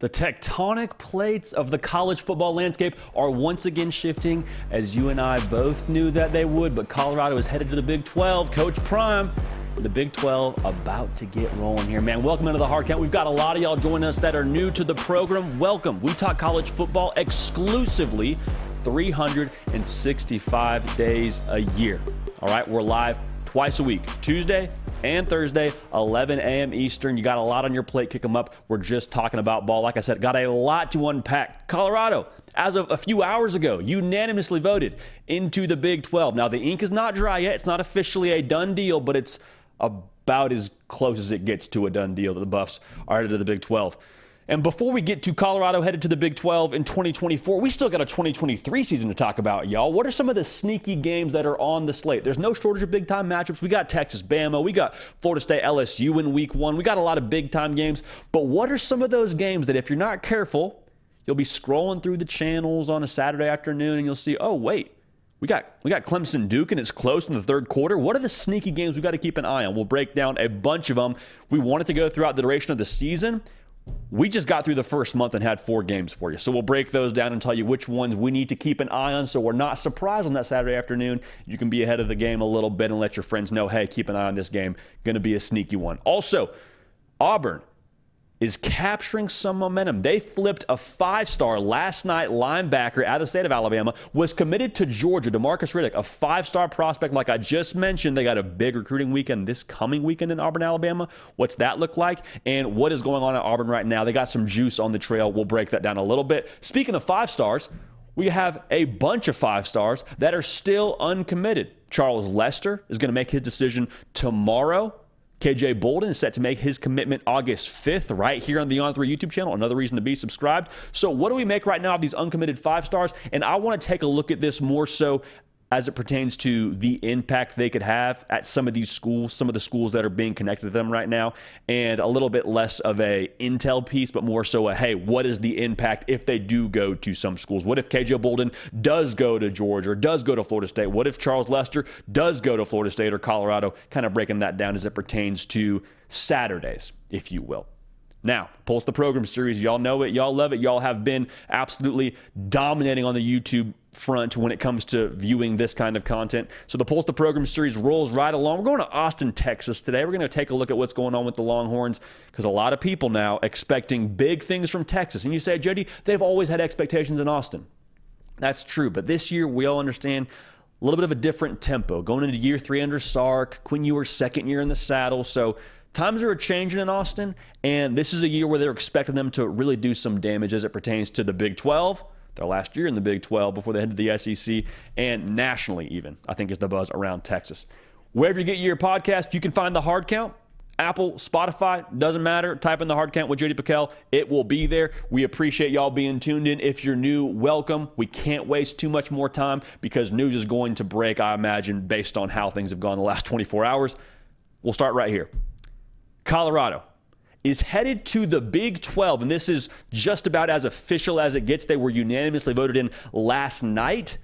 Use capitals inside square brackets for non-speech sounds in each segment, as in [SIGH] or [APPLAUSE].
The tectonic plates of the college football landscape are once again shifting, as you and I both knew that they would. But Colorado is headed to the Big 12. Coach Prime, the Big 12 about to get rolling here, man. Welcome into the hard count. We've got a lot of y'all joining us that are new to the program. Welcome. We talk college football exclusively 365 days a year. All right, we're live twice a week Tuesday and Thursday, 11 a.m. Eastern. You got a lot on your plate. Kick them up. We're just talking about ball. Like I said, got a lot to unpack. Colorado, as of a few hours ago, unanimously voted into the Big 12. Now, the ink is not dry yet. It's not officially a done deal, but it's about as close as it gets to a done deal that the Buffs are headed to the Big 12. And before we get to Colorado headed to the Big 12 in 2024, we still got a 2023 season to talk about, y'all. What are some of the sneaky games that are on the slate? There's no shortage of big time matchups. We got Texas, Bama, we got Florida State, LSU in week one. We got a lot of big time games. But what are some of those games that, if you're not careful, you'll be scrolling through the channels on a Saturday afternoon and you'll see, oh, wait, we got we got Clemson Duke and it's close in the third quarter. What are the sneaky games we got to keep an eye on? We'll break down a bunch of them. We wanted to go throughout the duration of the season. We just got through the first month and had four games for you. So we'll break those down and tell you which ones we need to keep an eye on so we're not surprised on that Saturday afternoon. You can be ahead of the game a little bit and let your friends know, hey, keep an eye on this game. Going to be a sneaky one. Also, Auburn is capturing some momentum. They flipped a five star last night linebacker out of the state of Alabama, was committed to Georgia, Demarcus Riddick, a five star prospect. Like I just mentioned, they got a big recruiting weekend this coming weekend in Auburn, Alabama. What's that look like? And what is going on at Auburn right now? They got some juice on the trail. We'll break that down a little bit. Speaking of five stars, we have a bunch of five stars that are still uncommitted. Charles Lester is going to make his decision tomorrow. KJ Bolden is set to make his commitment August 5th, right here on the On3 YouTube channel. Another reason to be subscribed. So, what do we make right now of these uncommitted five stars? And I want to take a look at this more so as it pertains to the impact they could have at some of these schools, some of the schools that are being connected to them right now, and a little bit less of a intel piece, but more so a hey, what is the impact if they do go to some schools? What if KJ Bolden does go to Georgia or does go to Florida State? What if Charles Lester does go to Florida State or Colorado? Kind of breaking that down as it pertains to Saturdays, if you will. Now, Pulse the Program series, y'all know it, y'all love it, y'all have been absolutely dominating on the YouTube front when it comes to viewing this kind of content. So the Pulse the Program series rolls right along. We're going to Austin, Texas today. We're going to take a look at what's going on with the Longhorns because a lot of people now expecting big things from Texas. And you say, JD, they've always had expectations in Austin. That's true, but this year we all understand a little bit of a different tempo. Going into year three under Sark, Quinn Ewers second year in the saddle, so times are changing in Austin, and this is a year where they're expecting them to really do some damage as it pertains to the Big 12, their last year in the Big 12 before they head to the SEC, and nationally, even, I think is the buzz around Texas. Wherever you get your podcast, you can find the hard count. Apple, Spotify, doesn't matter. Type in the hard count with JD PicKell. It will be there. We appreciate y'all being tuned in. If you're new, welcome. We can't waste too much more time because news is going to break, I imagine, based on how things have gone the last 24 hours. We'll start right here. Colorado is headed to the Big 12, and this is just about as official as it gets. They were unanimously voted in last night.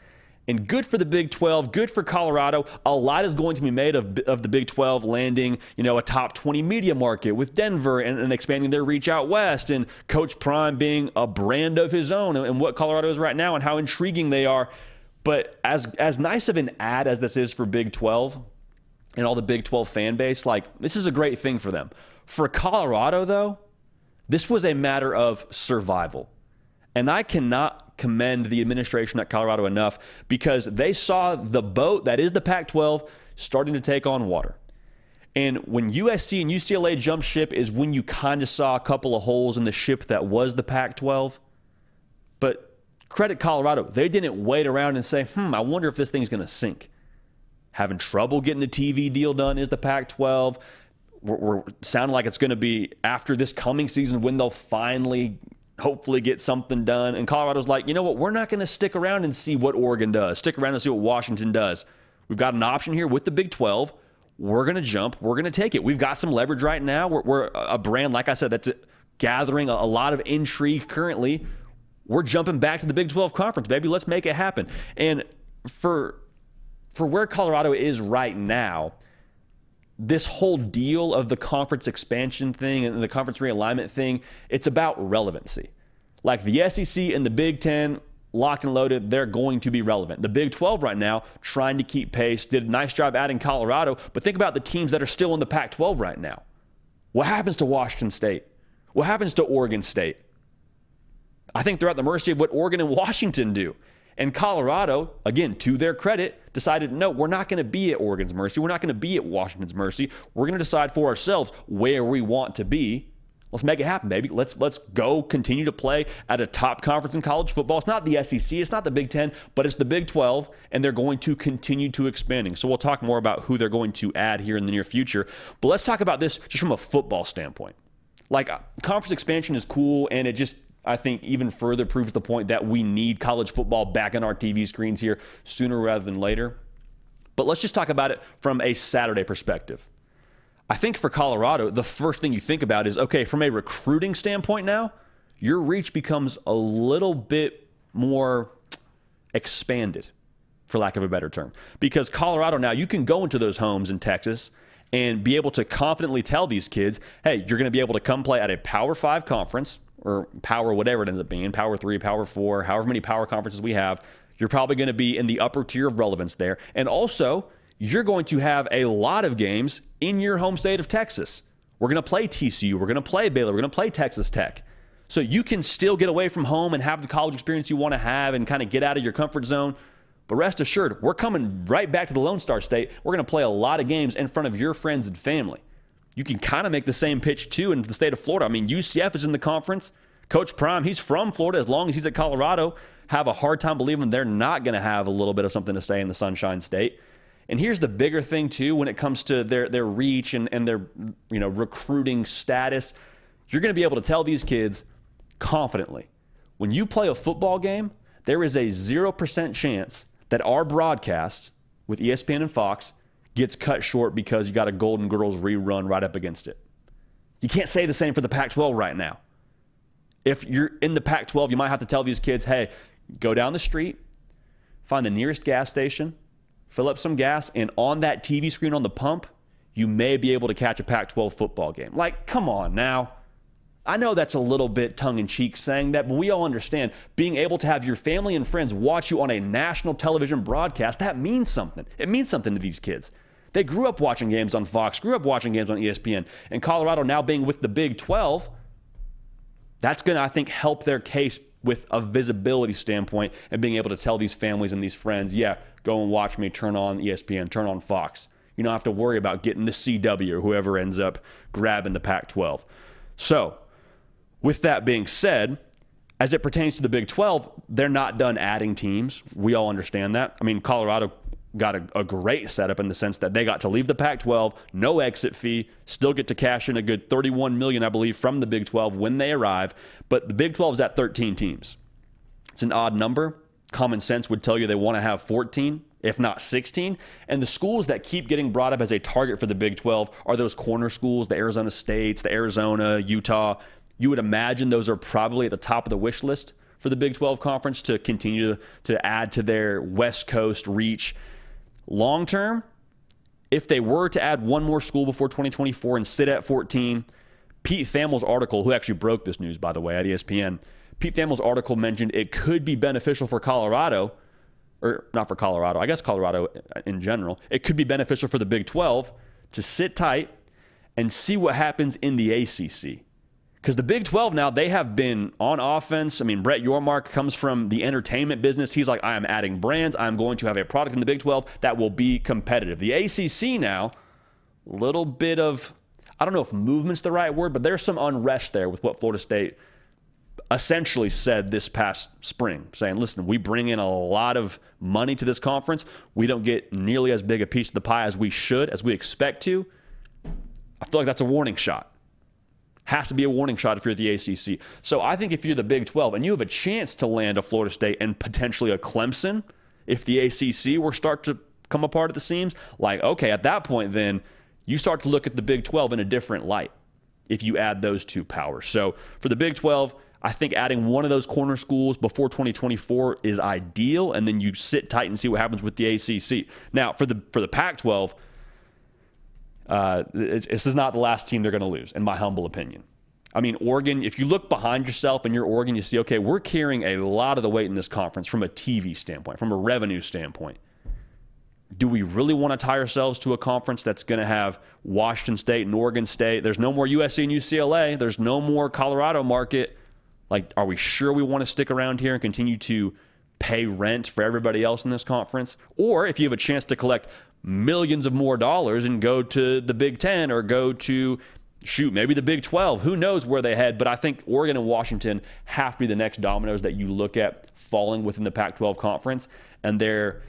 And good for the Big 12, good for Colorado. A lot is going to be made of, of the Big 12 landing, you know, a top 20 media market with Denver and, and expanding their reach out west, and Coach Prime being a brand of his own, and what Colorado is right now, and how intriguing they are. But as as nice of an ad as this is for Big 12, and all the Big 12 fan base, like this is a great thing for them. For Colorado, though, this was a matter of survival. And I cannot commend the administration at Colorado enough because they saw the boat that is the Pac 12 starting to take on water. And when USC and UCLA jumped ship is when you kind of saw a couple of holes in the ship that was the Pac 12. But credit Colorado, they didn't wait around and say, hmm, I wonder if this thing's going to sink having trouble getting a TV deal done is the Pac 12. We're, we're sounding like it's going to be after this coming season when they'll finally hopefully get something done. And Colorado's like, you know what? We're not going to stick around and see what Oregon does, stick around and see what Washington does. We've got an option here with the Big 12. We're going to jump. We're going to take it. We've got some leverage right now. We're, we're a brand, like I said, that's gathering a, a lot of intrigue currently. We're jumping back to the Big 12 conference, baby. Let's make it happen. And for for where Colorado is right now, this whole deal of the conference expansion thing and the conference realignment thing, it's about relevancy. Like the SEC and the Big Ten, locked and loaded, they're going to be relevant. The Big 12 right now, trying to keep pace, did a nice job adding Colorado, but think about the teams that are still in the Pac 12 right now. What happens to Washington State? What happens to Oregon State? I think they're at the mercy of what Oregon and Washington do. And Colorado, again, to their credit, decided no, we're not going to be at Oregon's mercy. We're not going to be at Washington's mercy. We're going to decide for ourselves where we want to be. Let's make it happen, baby. Let's let's go continue to play at a top conference in college football. It's not the SEC, it's not the Big 10, but it's the Big 12 and they're going to continue to expanding. So we'll talk more about who they're going to add here in the near future. But let's talk about this just from a football standpoint. Like uh, conference expansion is cool and it just I think even further proves the point that we need college football back on our TV screens here sooner rather than later. But let's just talk about it from a Saturday perspective. I think for Colorado, the first thing you think about is okay, from a recruiting standpoint now, your reach becomes a little bit more expanded, for lack of a better term. Because Colorado now, you can go into those homes in Texas and be able to confidently tell these kids, hey, you're going to be able to come play at a Power Five conference or power, whatever it ends up being, power three, power four, however many power conferences we have, you're probably going to be in the upper tier of relevance there. And also, you're going to have a lot of games in your home state of Texas. We're going to play TCU, we're going to play Baylor, we're going to play Texas Tech. So you can still get away from home and have the college experience you want to have and kind of get out of your comfort zone. But rest assured, we're coming right back to the Lone Star State. We're going to play a lot of games in front of your friends and family you can kind of make the same pitch too in the state of Florida. I mean, UCF is in the conference. Coach Prime, he's from Florida. As long as he's at Colorado, have a hard time believing they're not going to have a little bit of something to say in the Sunshine State. And here's the bigger thing too when it comes to their their reach and, and their you know recruiting status. You're going to be able to tell these kids confidently when you play a football game, there is a 0% chance that our broadcast with ESPN and Fox gets cut short because you got a Golden Girls rerun right up against it. You can't say the same for the Pac 12 right now. If you're in the Pac 12, you might have to tell these kids, hey, go down the street, find the nearest gas station, fill up some gas, and on that TV screen on the pump, you may be able to catch a Pac 12 football game. Like, come on now. I know that's a little bit tongue in cheek saying that, but we all understand being able to have your family and friends watch you on a national television broadcast, that means something. It means something to these kids. They grew up watching games on Fox, grew up watching games on ESPN. And Colorado now being with the Big 12, that's going to, I think, help their case with a visibility standpoint and being able to tell these families and these friends, yeah, go and watch me, turn on ESPN, turn on Fox. You don't have to worry about getting the CW or whoever ends up grabbing the Pac 12. So, with that being said, as it pertains to the Big 12, they're not done adding teams. We all understand that. I mean, Colorado got a, a, great setup in the sense that they got to leave the Pac-12, no exit fee, still get to cash in a good 31 million, I believe, from the Big 12 when they arrive. But the Big 12 is at 13 teams. It's an odd number. Common sense would tell you they want to have 14, if not 16. And the schools that keep getting brought up as a target for the Big 12 are those corner schools, the Arizona States, the Arizona, Utah. You would imagine those are probably at the top of the wish list for the Big 12 conference to continue to, to add to their West Coast reach Long term, if they were to add one more school before 2024 and sit at 14, Pete Thamel's article, who actually broke this news, by the way, at ESPN, Pete Thamel's article mentioned it could be beneficial for Colorado, or not for Colorado, I guess Colorado in general. It could be beneficial for the Big 12 to sit tight and see what happens in the ACC. Because the Big 12 now, they have been on offense. I mean, Brett Yormark comes from the entertainment business. He's like, I am adding brands. I'm going to have a product in the Big 12 that will be competitive. The ACC now, little bit of, I don't know if movement's the right word, but there's some unrest there with what Florida State essentially said this past spring, saying, listen, we bring in a lot of money to this conference. We don't get nearly as big a piece of the pie as we should, as we expect to. I feel like that's a warning shot. Has to be a warning shot if you're the ACC. So I think if you're the Big 12 and you have a chance to land a Florida State and potentially a Clemson, if the ACC were start to come apart at the seams, like okay, at that point then you start to look at the Big 12 in a different light if you add those two powers. So for the Big 12, I think adding one of those corner schools before 2024 is ideal, and then you sit tight and see what happens with the ACC. Now for the for the Pac-12 uh, this is not the last team they're going to lose, in my humble opinion. I mean, Oregon, if you look behind yourself and you're Oregon, you see, okay, we're carrying a lot of the weight in this conference from a TV standpoint, from a revenue standpoint. Do we really want to tie ourselves to a conference that's going to have Washington State and Oregon State? There's no more USC and UCLA. There's no more Colorado market. Like, are we sure we want to stick around here and continue to pay rent for everybody else in this conference? Or if you have a chance to collect millions of more dollars and go to the Big Ten or go to shoot, maybe the Big 12. Who knows where they head? But I think Oregon and Washington have to be the next dominoes that you look at falling within the Pac 12 conference. And they're.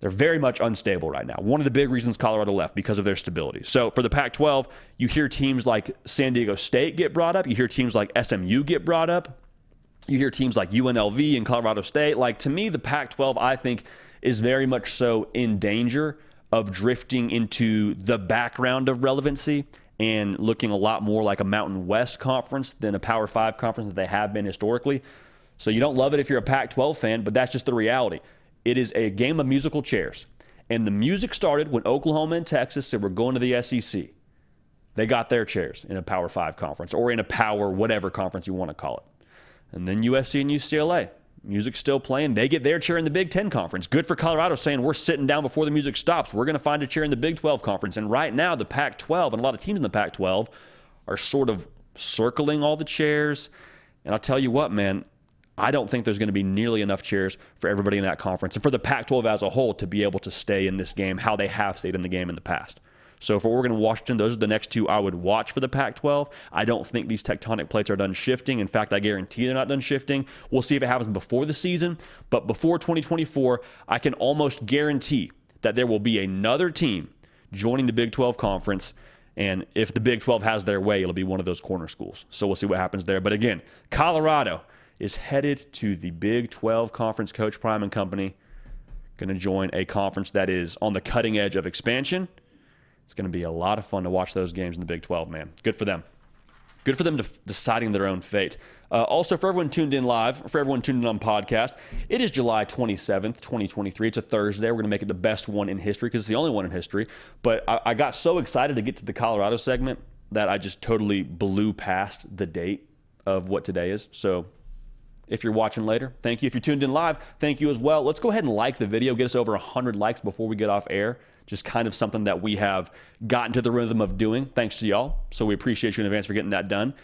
They're very much unstable right now. One of the big reasons Colorado left because of their stability. So for the Pac 12, you hear teams like San Diego State get brought up. You hear teams like SMU get brought up. You hear teams like UNLV and Colorado State. Like to me, the Pac 12, I think, is very much so in danger of drifting into the background of relevancy and looking a lot more like a Mountain West conference than a Power Five conference that they have been historically. So you don't love it if you're a Pac 12 fan, but that's just the reality. It is a game of musical chairs. And the music started when Oklahoma and Texas said we're going to the SEC. They got their chairs in a Power Five conference or in a Power whatever conference you want to call it. And then USC and UCLA Music's still playing. They get their chair in the Big Ten Conference. Good for Colorado saying we're sitting down before the music stops. We're going to find a chair in the Big 12 Conference. And right now, the Pac 12 and a lot of teams in the Pac 12 are sort of circling all the chairs. And I'll tell you what, man, I don't think there's going to be nearly enough chairs for everybody in that conference and for the Pac 12 as a whole to be able to stay in this game how they have stayed in the game in the past. So for Oregon and Washington, those are the next two I would watch for the Pac 12. I don't think these tectonic plates are done shifting. In fact, I guarantee they're not done shifting. We'll see if it happens before the season. But before 2024, I can almost guarantee that there will be another team joining the Big 12 conference. And if the Big 12 has their way, it'll be one of those corner schools. So we'll see what happens there. But again, Colorado is headed to the Big 12 conference. Coach Prime and company going to join a conference that is on the cutting edge of expansion it's going to be a lot of fun to watch those games in the Big 12, man. Good for them. Good for them to deciding their own fate. Uh, also, for everyone tuned in live, for everyone tuned in on podcast, it is July 27th, 2023. It's a Thursday. We're going to make it the best one in history because it's the only one in history. But I, I got so excited to get to the Colorado segment that I just totally blew past the date of what today is. So if you're watching later, thank you. If you're tuned in live, thank you as well. Let's go ahead and like the video, get us over 100 likes before we get off air just kind of something that we have gotten to the rhythm of doing, thanks to y'all. So we appreciate you in advance for getting that done.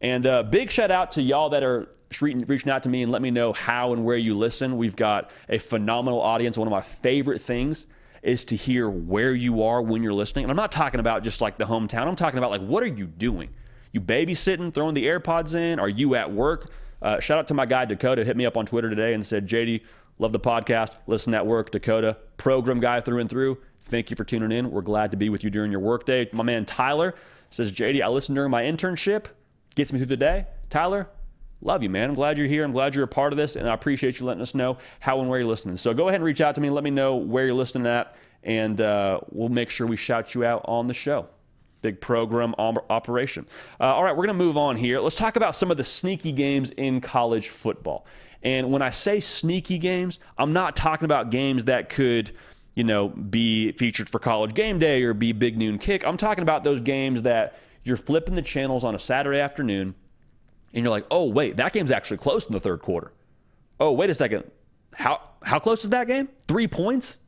And uh, big shout out to y'all that are reaching out to me and let me know how and where you listen. We've got a phenomenal audience. One of my favorite things is to hear where you are when you're listening. And I'm not talking about just like the hometown. I'm talking about like what are you doing? You babysitting, throwing the AirPods in? Are you at work? Uh, shout out to my guy Dakota. Hit me up on Twitter today and said, JD, love the podcast. Listen at work. Dakota, program guy through and through. Thank you for tuning in. We're glad to be with you during your workday. My man Tyler says, JD, I listened during my internship. Gets me through the day. Tyler, love you, man. I'm glad you're here. I'm glad you're a part of this, and I appreciate you letting us know how and where you're listening. So go ahead and reach out to me let me know where you're listening at, and uh, we'll make sure we shout you out on the show. Big program operation. Uh, all right, we're going to move on here. Let's talk about some of the sneaky games in college football. And when I say sneaky games, I'm not talking about games that could – you know, be featured for college game day or be big noon kick. I'm talking about those games that you're flipping the channels on a Saturday afternoon and you're like, oh, wait, that game's actually close in the third quarter. Oh, wait a second. How, how close is that game? Three points?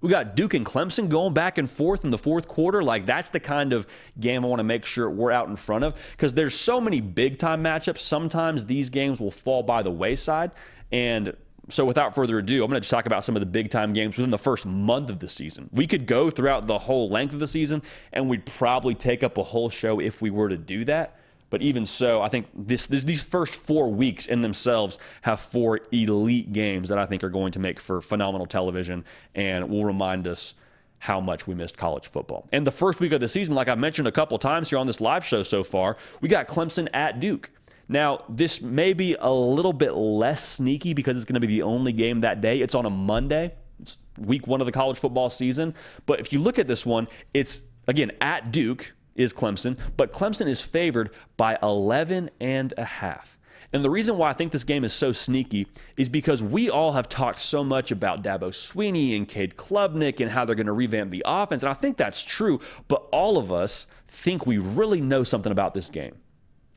We got Duke and Clemson going back and forth in the fourth quarter. Like, that's the kind of game I want to make sure we're out in front of because there's so many big time matchups. Sometimes these games will fall by the wayside. And so without further ado, I'm going to just talk about some of the big time games within the first month of the season. We could go throughout the whole length of the season, and we'd probably take up a whole show if we were to do that. But even so, I think this, this, these first four weeks in themselves have four elite games that I think are going to make for phenomenal television and will remind us how much we missed college football. And the first week of the season, like I've mentioned a couple times here on this live show so far, we got Clemson at Duke. Now, this may be a little bit less sneaky because it's going to be the only game that day. It's on a Monday. It's week one of the college football season. But if you look at this one, it's, again, at Duke is Clemson, but Clemson is favored by 11 and a half. And the reason why I think this game is so sneaky is because we all have talked so much about Dabo Swinney and Cade Klubnik and how they're going to revamp the offense. And I think that's true, but all of us think we really know something about this game.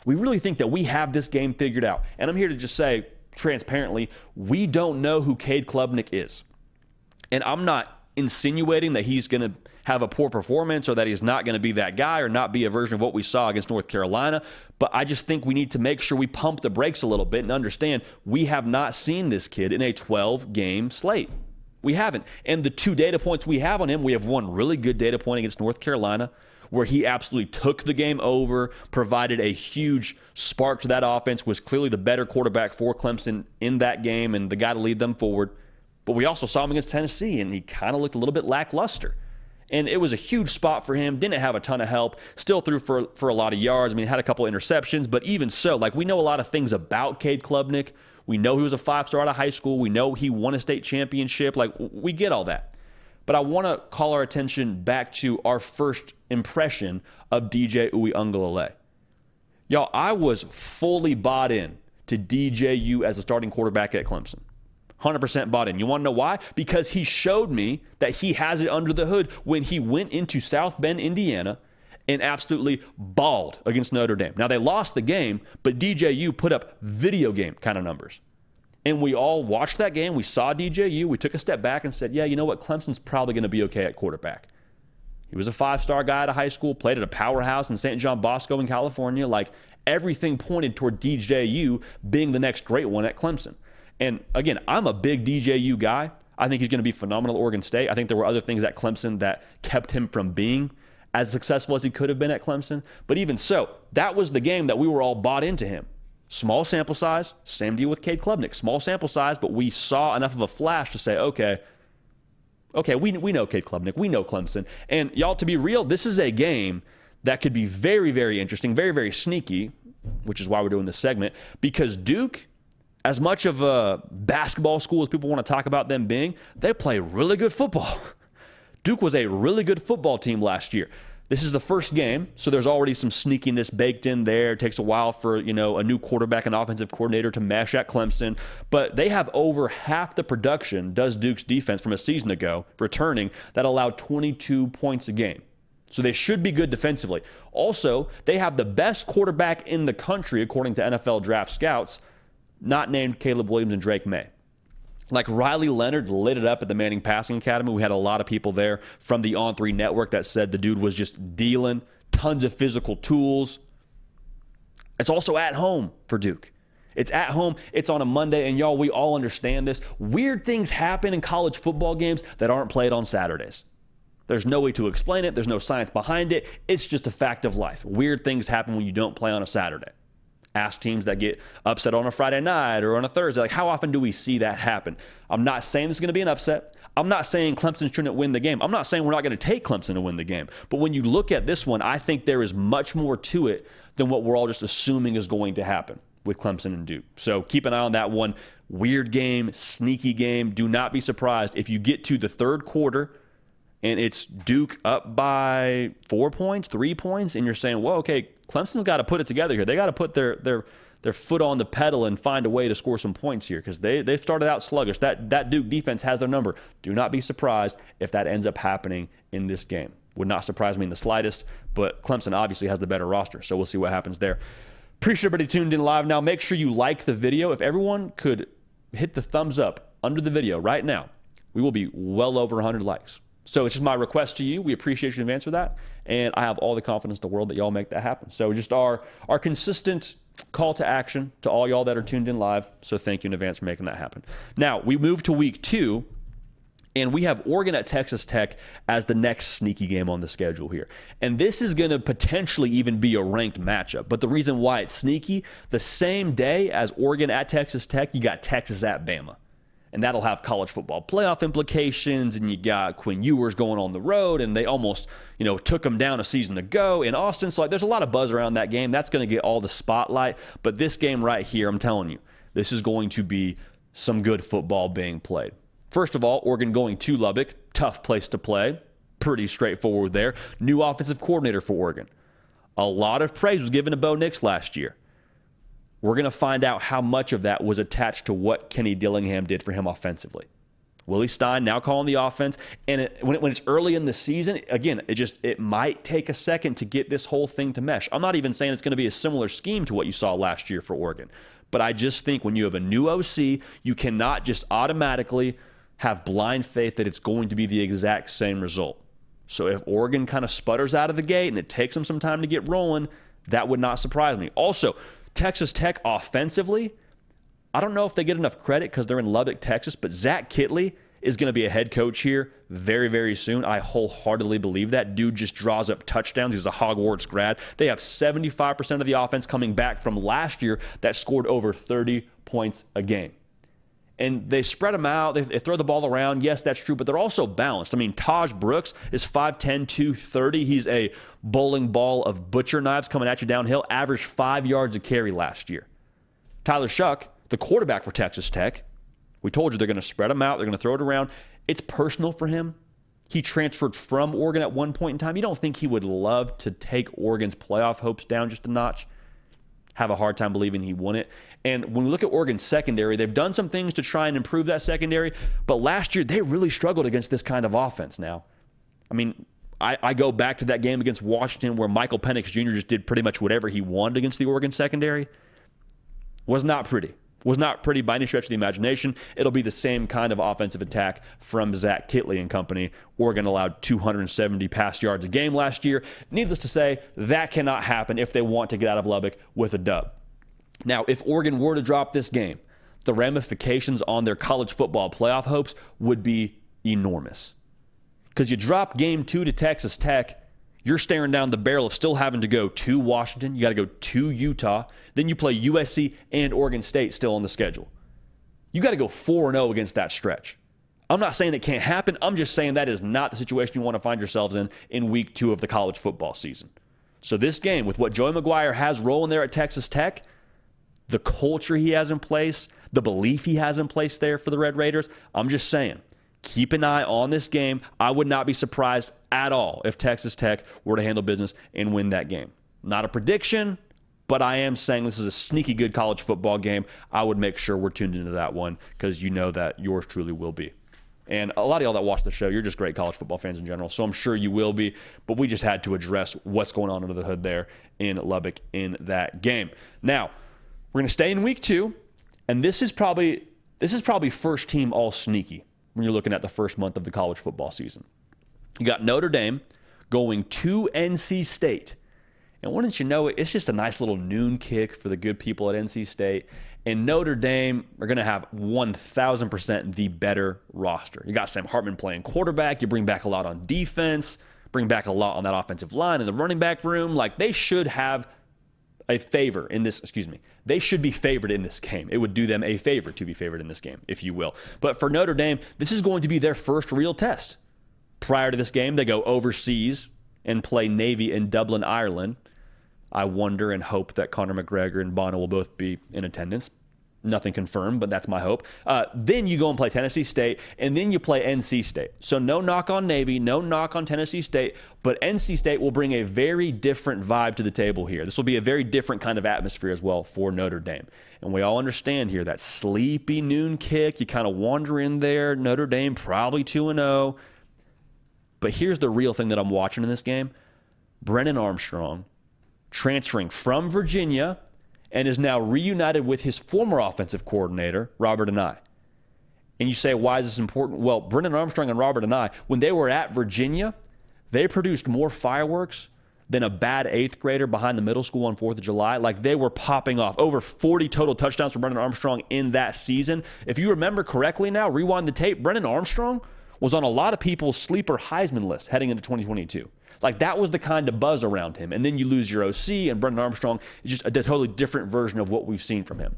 We really think that we have this game figured out. And I'm here to just say transparently, we don't know who Cade Klubnik is. And I'm not insinuating that he's going to have a poor performance or that he's not going to be that guy or not be a version of what we saw against North Carolina. But I just think we need to make sure we pump the brakes a little bit and understand we have not seen this kid in a 12 game slate. We haven't. And the two data points we have on him, we have one really good data point against North Carolina where he absolutely took the game over, provided a huge spark to that offense, was clearly the better quarterback for Clemson in that game and the guy to lead them forward. But we also saw him against Tennessee, and he kind of looked a little bit lackluster. And it was a huge spot for him. Didn't have a ton of help. Still threw for, for a lot of yards. I mean, had a couple interceptions, but even so, like we know a lot of things about Cade Klubnik. We know he was a five star out of high school. We know he won a state championship. Like we get all that. But I want to call our attention back to our first impression of DJ Uiagalelei. Y'all, I was fully bought in to DJU as a starting quarterback at Clemson. 100% bought in. You want to know why? Because he showed me that he has it under the hood when he went into South Bend, Indiana, and absolutely balled against Notre Dame. Now, they lost the game, but DJU put up video game kind of numbers. And we all watched that game. We saw DJU. We took a step back and said, yeah, you know what? Clemson's probably going to be okay at quarterback. He was a five star guy of high school, played at a powerhouse in St. John Bosco in California. Like everything pointed toward DJU being the next great one at Clemson. And again, I'm a big DJU guy. I think he's going to be phenomenal at Oregon State. I think there were other things at Clemson that kept him from being as successful as he could have been at Clemson. But even so, that was the game that we were all bought into him. Small sample size, same deal with Cade Klubnik. Small sample size, but we saw enough of a flash to say, okay, okay, we, we know Cade Klubnik, we know Clemson. And y'all, to be real, this is a game that could be very, very interesting, very, very sneaky, which is why we're doing this segment, because Duke as much of a basketball school as people want to talk about them being, they play really good football. [LAUGHS] Duke was a really good football team last year. This is the first game, so there's already some sneakiness baked in there. It takes a while for, you know, a new quarterback and offensive coordinator to mesh at Clemson, but they have over half the production does Duke's defense from a season ago returning that allowed 22 points a game. So they should be good defensively. Also, they have the best quarterback in the country according to NFL draft scouts not named Caleb Williams and Drake Maye. Like Riley Leonard lit it up at the Manning Passing Academy. We had a lot of people there from the On 3 network that said the dude was just dealing, tons of physical tools. It's also at home for Duke. It's at home, it's on a Monday, and y'all, we all understand this. Weird things happen in college football games that aren't played on Saturdays. There's no way to explain it, there's no science behind it. It's just a fact of life. Weird things happen when you don't play on a Saturday ask teams that get upset on a Friday night or on a Thursday. Like, how often do we see that happen? I'm not saying this is going to be an upset. I'm not saying Clemson shouldn't win the game. I'm not saying we're not going to take Clemson to win the game. But when you look at this one, I think there is much more to it than what we're all just assuming is going to happen with Clemson and Duke. So keep an eye on that one. Weird game, sneaky game. Do not be surprised if you get to the third quarter and it's Duke up by four points, three points, and you're saying, well, okay, Clemson's got to put it together here. They got to put their their their foot on the pedal and find a way to score some points here because they they started out sluggish. That that Duke defense has their number. Do not be surprised if that ends up happening in this game. Would not surprise me in the slightest. But Clemson obviously has the better roster, so we'll see what happens there. Appreciate everybody tuned in live now. Make sure you like the video. If everyone could hit the thumbs up under the video right now, we will be well over 100 likes. So it's just my request to you. We appreciate you in advance for that. And I have all the confidence in the world that y'all make that happen. So just our, our consistent call to action to all y'all that are tuned in live. So thank you in advance for making that happen. Now, we move to week two, and we have Oregon at Texas Tech as the next sneaky game on the schedule here. And this is going to potentially even be a ranked matchup. But the reason why it's sneaky, the same day as Oregon at Texas Tech, you got Texas at Bama. And that'll have college football playoff implications. And you got Quinn Ewers going on the road, and they almost, you know, took him down a season ago in Austin. So like, there's a lot of buzz around that game. That's going to get all the spotlight. But this game right here, I'm telling you, this is going to be some good football being played. First of all, Oregon going to Lubbock, tough place to play. Pretty straightforward there. New offensive coordinator for Oregon. A lot of praise was given to Bo Nix last year. We're going to find out how much of that was attached to what Kenny Dillingham did for him offensively. Willie Stein now calling the offense, and it, when, it, when it's early in the season, again, it just it might take a second to get this whole thing to mesh. I'm not even saying it's going to be a similar scheme to what you saw last year for Oregon, but I just think when you have a new OC, you cannot just automatically have blind faith that it's going to be the exact same result. So if Oregon kind of sputters out of the gate and it takes them some time to get rolling, that would not surprise me. Also, Texas Tech offensively, I don't know if they get enough credit because they're in Lubbock, Texas, but Zach Kittley is going to be a head coach here very, very soon. I wholeheartedly believe that. Dude just draws up touchdowns. He's a Hogwarts grad. They have 75% of the offense coming back from last year that scored over 30 points a game and they spread them out. They, they, throw the ball around. Yes, that's true, but they're also balanced. I mean, Tahj Brooks is 5'10, 230. He's a bowling ball of butcher knives coming at you downhill, averaged five yards a carry last year. Tyler Shough, the quarterback for Texas Tech, we told you they're going to spread them out, they're going to throw it around. It's personal for him. He transferred from Oregon at one point in time. You don't think he would love to take Oregon's playoff hopes down just a notch? Have a hard time believing he won it. And when we look at Oregon's secondary, they've done some things to try and improve that secondary, but last year they really struggled against this kind of offense now. I mean, I, I go back to that game against Washington where Michael Penix Jr. just did pretty much whatever he wanted against the Oregon secondary. Was not pretty was not pretty by any stretch of the imagination. It'll be the same kind of offensive attack from Zach Kittley and company. Oregon allowed 270 pass yards a game last year. Needless to say, that cannot happen if they want to get out of Lubbock with a dub. Now, if Oregon were to drop this game, the ramifications on their college football playoff hopes would be enormous. Because you drop game two to Texas Tech you're staring down the barrel of still having to go to Washington. You got to go to Utah. Then you play USC and Oregon State still on the schedule. You got to go 4 0 against that stretch. I'm not saying it can't happen. I'm just saying that is not the situation you want to find yourselves in in week two of the college football season. So, this game, with what Joey McGuire has rolling there at Texas Tech, the culture he has in place, the belief he has in place there for the Red Raiders, I'm just saying keep an eye on this game. I would not be surprised at all if Texas Tech were to handle business and win that game. Not a prediction, but I am saying this is a sneaky good college football game. I would make sure we're tuned into that one because you know that yours truly will be. And a lot of y'all that watch the show, you're just great college football fans in general. So I'm sure you will be. But we just had to address what's going on under the hood there in Lubbock in that game. Now, we're going to stay in week two. And this is probably this is probably first team all sneaky when you're looking at the first month of the college football season. You got Notre Dame going to NC State. And wouldn't you know it, it's just a nice little noon kick for the good people at NC State. And Notre Dame are going to have 1,000% the better roster. You got Sam Hartman playing quarterback. You bring back a lot on defense, bring back a lot on that offensive line and the running back room. Like they should have a favor in this, excuse me, they should be favored in this game. It would do them a favor to be favored in this game, if you will. But for Notre Dame, this is going to be their first real test. Prior to this game, they go overseas and play Navy in Dublin, Ireland. I wonder and hope that Conor McGregor and Bono will both be in attendance. Nothing confirmed, but that's my hope. Uh, then you go and play Tennessee State, and then you play NC State. So no knock on Navy, no knock on Tennessee State, but NC State will bring a very different vibe to the table here. This will be a very different kind of atmosphere as well for Notre Dame. And we all understand here that sleepy noon kick, you kind of wander in there. Notre Dame probably 2 0. But here's the real thing that I'm watching in this game Brennan Armstrong transferring from Virginia and is now reunited with his former offensive coordinator, Robert Anae. And you say, why is this important? Well, Brennan Armstrong and Robert Anae, when they were at Virginia, they produced more fireworks than a bad eighth grader behind the middle school on 4th of July. Like they were popping off. Over 40 total touchdowns for Brennan Armstrong in that season. If you remember correctly now, rewind the tape, Brennan Armstrong was on a lot of people's sleeper Heisman list heading into 2022. Like that was the kind of buzz around him. And then you lose your OC, and Brennan Armstrong is just a totally different version of what we've seen from him.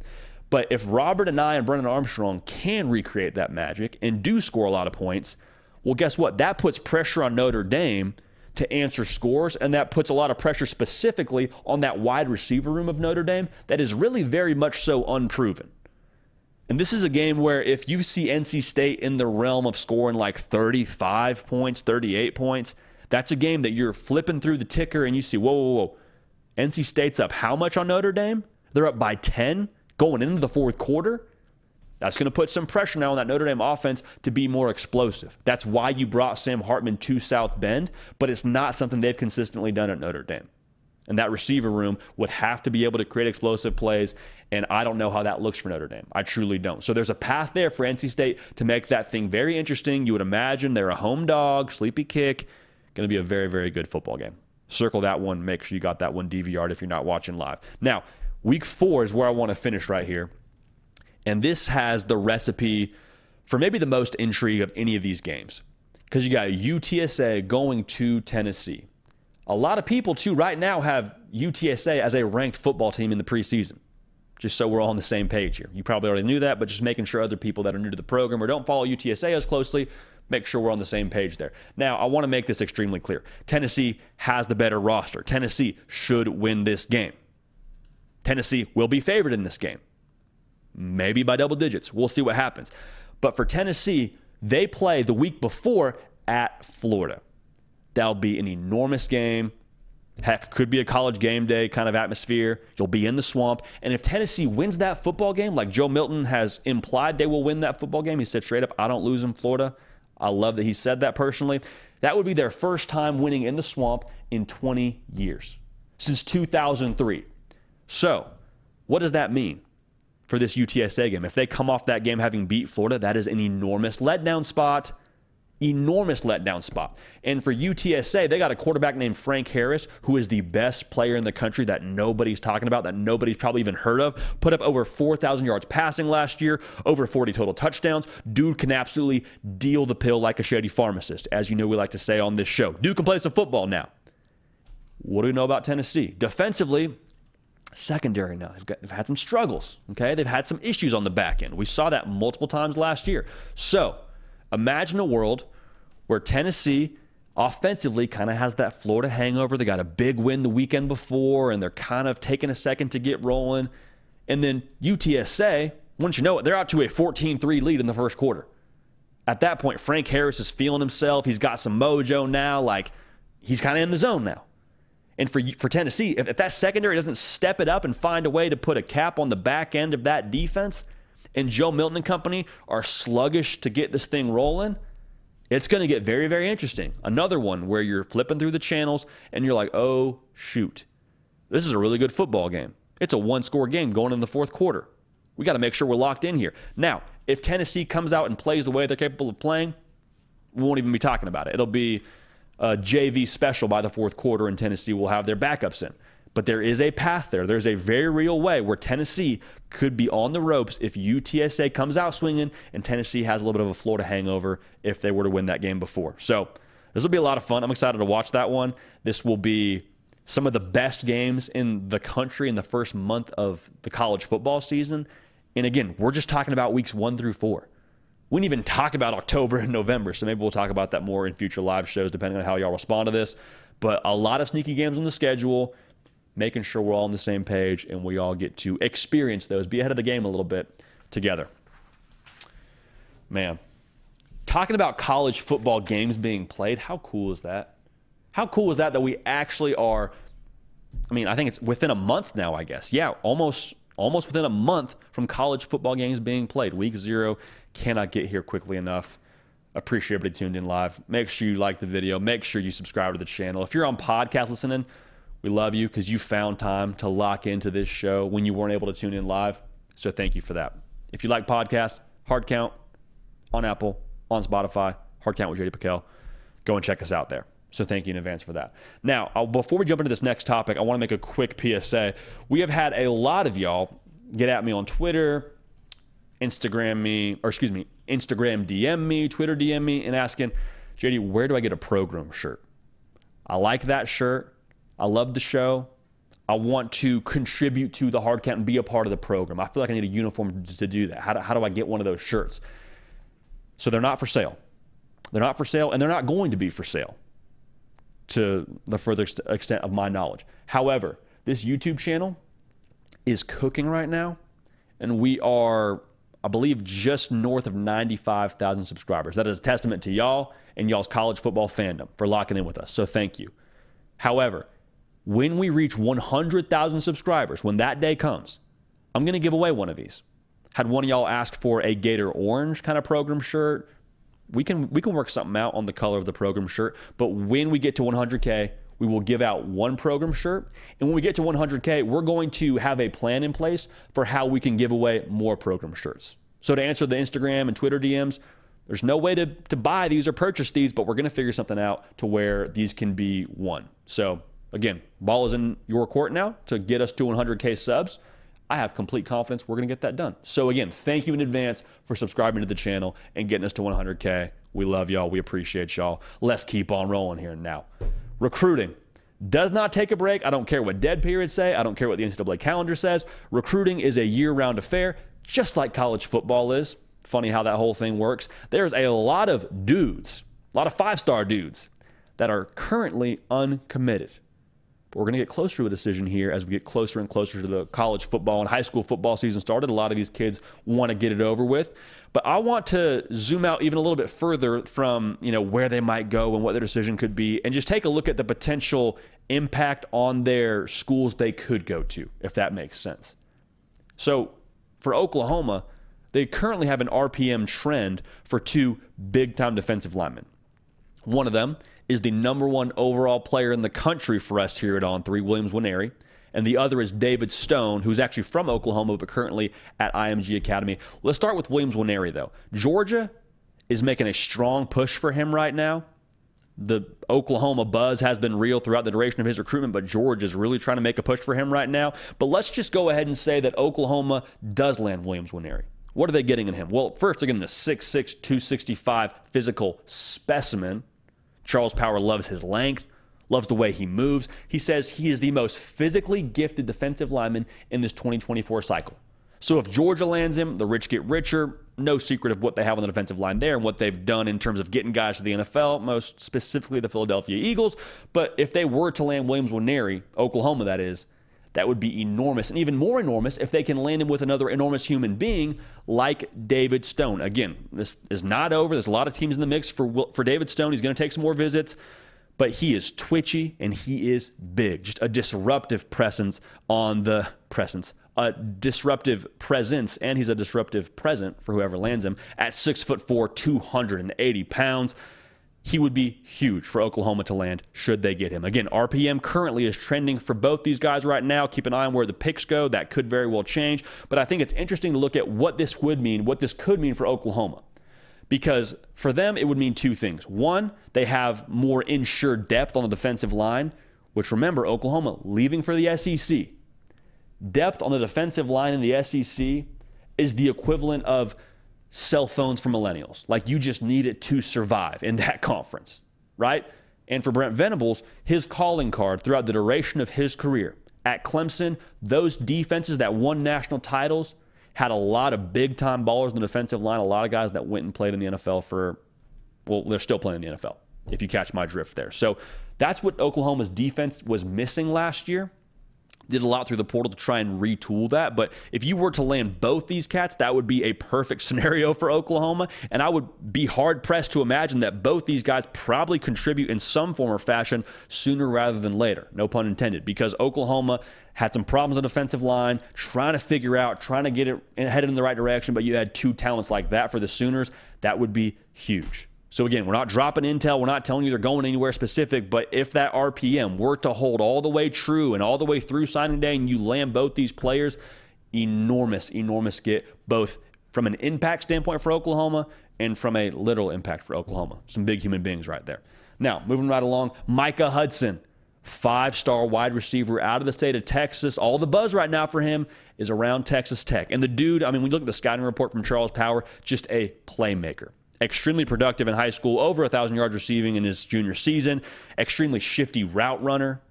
But if Robert Anae and Brennan Armstrong can recreate that magic and do score a lot of points, well, guess what? That puts pressure on Notre Dame to answer scores, and that puts a lot of pressure specifically on that wide receiver room of Notre Dame that is really very much so unproven. And this is a game where if you see NC State in the realm of scoring like 35 points, 38 points, that's a game that you're flipping through the ticker and you see, whoa, whoa, whoa. NC State's up how much on Notre Dame? They're up by 10 going into the fourth quarter. That's going to put some pressure now on that Notre Dame offense to be more explosive. That's why you brought Sam Hartman to South Bend, but it's not something they've consistently done at Notre Dame. And that receiver room would have to be able to create explosive plays, and I don't know how that looks for Notre Dame. I truly don't. So there's a path there for NC State to make that thing very interesting. You would imagine they're a home dog, sleepy kick, going to be a very, very good football game. Circle that one. Make sure you got that one DVR'd if you're not watching live. Now, week four is where I want to finish right here. And this has the recipe for maybe the most intrigue of any of these games because you got UTSA going to Tennessee. A lot of people, too, right now have UTSA as a ranked football team in the preseason. Just so we're all on the same page here. You probably already knew that, but just making sure other people that are new to the program or don't follow UTSA as closely make sure we're on the same page there. Now, I want to make this extremely clear Tennessee has the better roster. Tennessee should win this game. Tennessee will be favored in this game maybe by double digits. We'll see what happens. But for Tennessee, they play the week before at Florida. That'll be an enormous game. Heck, could be a college game day kind of atmosphere. You'll be in the swamp. And if Tennessee wins that football game, like Joe Milton has implied they will win that football game, he said straight up, I don't lose in Florida. I love that he said that personally. That would be their first time winning in the swamp in 20 years, since 2003. So, what does that mean? for this UTSA game. If they come off that game having beat Florida, that is an enormous letdown spot. Enormous letdown spot. And for UTSA, they got a quarterback named Frank Harris, who is the best player in the country that nobody's talking about, that nobody's probably even heard of. Put up over 4,000 yards passing last year, over 40 total touchdowns. Dude can absolutely deal the pill like a shady pharmacist, as you know we like to say on this show. Dude can play some football now. What do we know about Tennessee? Defensively, secondary now. They've, they've had some struggles, okay? They've had some issues on the back end. We saw that multiple times last year. So imagine a world where Tennessee offensively kind of has that Florida hangover. They got a big win the weekend before, and they're kind of taking a second to get rolling. And then UTSA, once you know it, they're out to a 14 3 lead in the first quarter. At that point, Frank Harris is feeling himself. He's got some mojo now. Like, he's kind of in the zone now. And for, for Tennessee, if, if that secondary doesn't step it up and find a way to put a cap on the back end of that defense, and Joe Milton and company are sluggish to get this thing rolling, it's going to get very, very interesting. Another one where you're flipping through the channels and you're like, oh, shoot, this is a really good football game. It's a one score game going in the fourth quarter. We got to make sure we're locked in here. Now, if Tennessee comes out and plays the way they're capable of playing, we won't even be talking about it. It'll be a JV special by the fourth quarter, and Tennessee will have their backups in. But there is a path there. There's a very real way where Tennessee could be on the ropes if UTSA comes out swinging and Tennessee has a little bit of a Florida hangover if they were to win that game before. So this will be a lot of fun. I'm excited to watch that one. This will be some of the best games in the country in the first month of the college football season. And again, we're just talking about weeks one through four. We didn't even talk about October and November, so maybe we'll talk about that more in future live shows, depending on how y'all respond to this. But a lot of sneaky games on the schedule, making sure we're all on the same page and we all get to experience those, be ahead of the game a little bit together. Man, talking about college football games being played, how cool is that? How cool is that that we actually are? I mean, I think it's within a month now, I guess. Yeah, almost almost within a month from college football games being played. Week zero cannot get here quickly enough. Appreciate everybody tuned in live. Make sure you like the video. Make sure you subscribe to the channel. If you're on podcast listening, we love you because you found time to lock into this show when you weren't able to tune in live. So thank you for that. If you like podcasts, Hard Count on Apple, on Spotify, Hard Count with JD PicKell. Go and check us out there. So thank you in advance for that. Now, I'll, before we jump into this next topic, I want to make a quick PSA. We have had a lot of y'all get at me on Twitter, Instagram me, or excuse me, Instagram DM me, Twitter DM me, and asking, JD, where do I get a program shirt? I like that shirt. I love the show. I want to contribute to the hard count and be a part of the program. I feel like I need a uniform to, do that. How do, how do I get one of those shirts? So they're not for sale. They're not for sale, and they're not going to be for sale to the further extent of my knowledge. However, this YouTube channel is cooking right now, and we are, I believe, just north of 95,000 subscribers. That is a testament to y'all and y'all's college football fandom for locking in with us. So thank you. However, when we reach 100,000 subscribers, when that day comes, I'm going to give away one of these. Had one of y'all ask for a Gator Orange kind of program shirt, we can we can work something out on the color of the program shirt. But when we get to 100k, we will give out one program shirt, and when we get to 100k, we're going to have a plan in place for how we can give away more program shirts. So to answer the Instagram and Twitter DMs, there's no way to, to buy these or purchase these, but we're going to figure something out to where these can be won. So Again, ball is in your court now to get us to 100K subs. I have complete confidence we're going to get that done. So, again, thank you in advance for subscribing to the channel and getting us to 100K. We love y'all. We appreciate y'all. Let's keep on rolling here now. Recruiting does not take a break. I don't care what dead periods say. I don't care what the NCAA calendar says. Recruiting is a year round affair, just like college football is. Funny how that whole thing works. There's a lot of dudes, a lot of five star dudes that are currently uncommitted. But we're going to get closer to a decision here as we get closer and closer to the college football and high school football season started. A lot of these kids want to get it over with. But I want to zoom out even a little bit further from, you know, where they might go and what their decision could be and just take a look at the potential impact on their schools they could go to, if that makes sense. So, for Oklahoma, they currently have an RPM trend for two big time defensive linemen. One of them is the number one overall player in the country for us here at On Three, Williams Nwaneri. And the other is David Stone, who's actually from Oklahoma, but currently at IMG Academy. Let's start with Williams Nwaneri, though. Georgia is making a strong push for him right now. The Oklahoma buzz has been real throughout the duration of his recruitment, but Georgia is really trying to make a push for him right now. But let's just go ahead and say that Oklahoma does land Williams Nwaneri. What are they getting in him? Well, first, they're getting a 6'6, 265 physical specimen Charles Power loves his length, loves the way he moves. He says he is the most physically gifted defensive lineman in this 2024 cycle. So if Georgia lands him, the rich get richer. No secret of what they have on the defensive line there and what they've done in terms of getting guys to the NFL, most specifically the Philadelphia Eagles. But if they were to land Williams Nwaneri, Oklahoma that is, that would be enormous. And even more enormous if they can land him with another enormous human being like David Stone. Again, this is not over. There's a lot of teams in the mix for, for David Stone. He's going to take some more visits, but he is twitchy and he is big. Just a disruptive presence on the presence. A disruptive presence, and he's a disruptive present for whoever lands him at six foot four, 280 pounds he would be huge for Oklahoma to land should they get him. Again, RPM currently is trending for both these guys right now. Keep an eye on where the picks go. That could very well change. But I think it's interesting to look at what this would mean, what this could mean for Oklahoma. Because for them, it would mean two things. One, they have more insured depth on the defensive line, which remember, Oklahoma leaving for the SEC. Depth on the defensive line in the SEC is the equivalent of cell phones for millennials. Like you just need it to survive in [LAUGHS] that conference, right? And for Brent Venables, his calling card throughout the duration of his career at Clemson, those defenses that won national titles had a lot of big time ballers in the defensive line, a lot of guys that went and played in the NFL for, well, they're still playing in the NFL, if you catch my drift there. So that's what Oklahoma's defense was missing last year did a lot through the portal to try and retool that. But if you were to land both these cats, that would be a perfect [LAUGHS] scenario for Oklahoma. And I would be hard pressed to imagine that both these guys probably contribute in some form or fashion sooner rather than later. No pun intended, because Oklahoma had some problems on the defensive line, trying to figure out, trying to get it headed in the right direction. But you had two talents like that for the Sooners. That would be huge. So again, we're not dropping intel. We're not telling you they're going anywhere specific. But if that RPM were to hold all the way true and all the way through signing day, and you land both these players, enormous, enormous get both from an impact standpoint for Oklahoma and from a literal impact for Oklahoma. Some big human beings right there. Now, moving right along, Micah Hudson, five star wide receiver out of the state of Texas. All the buzz right now for him is around Texas Tech. And the dude, I mean, we look at the scouting report from Charles Power, just a playmaker extremely productive in high school, over 1,000 yards receiving in his junior season, extremely shifty route runner,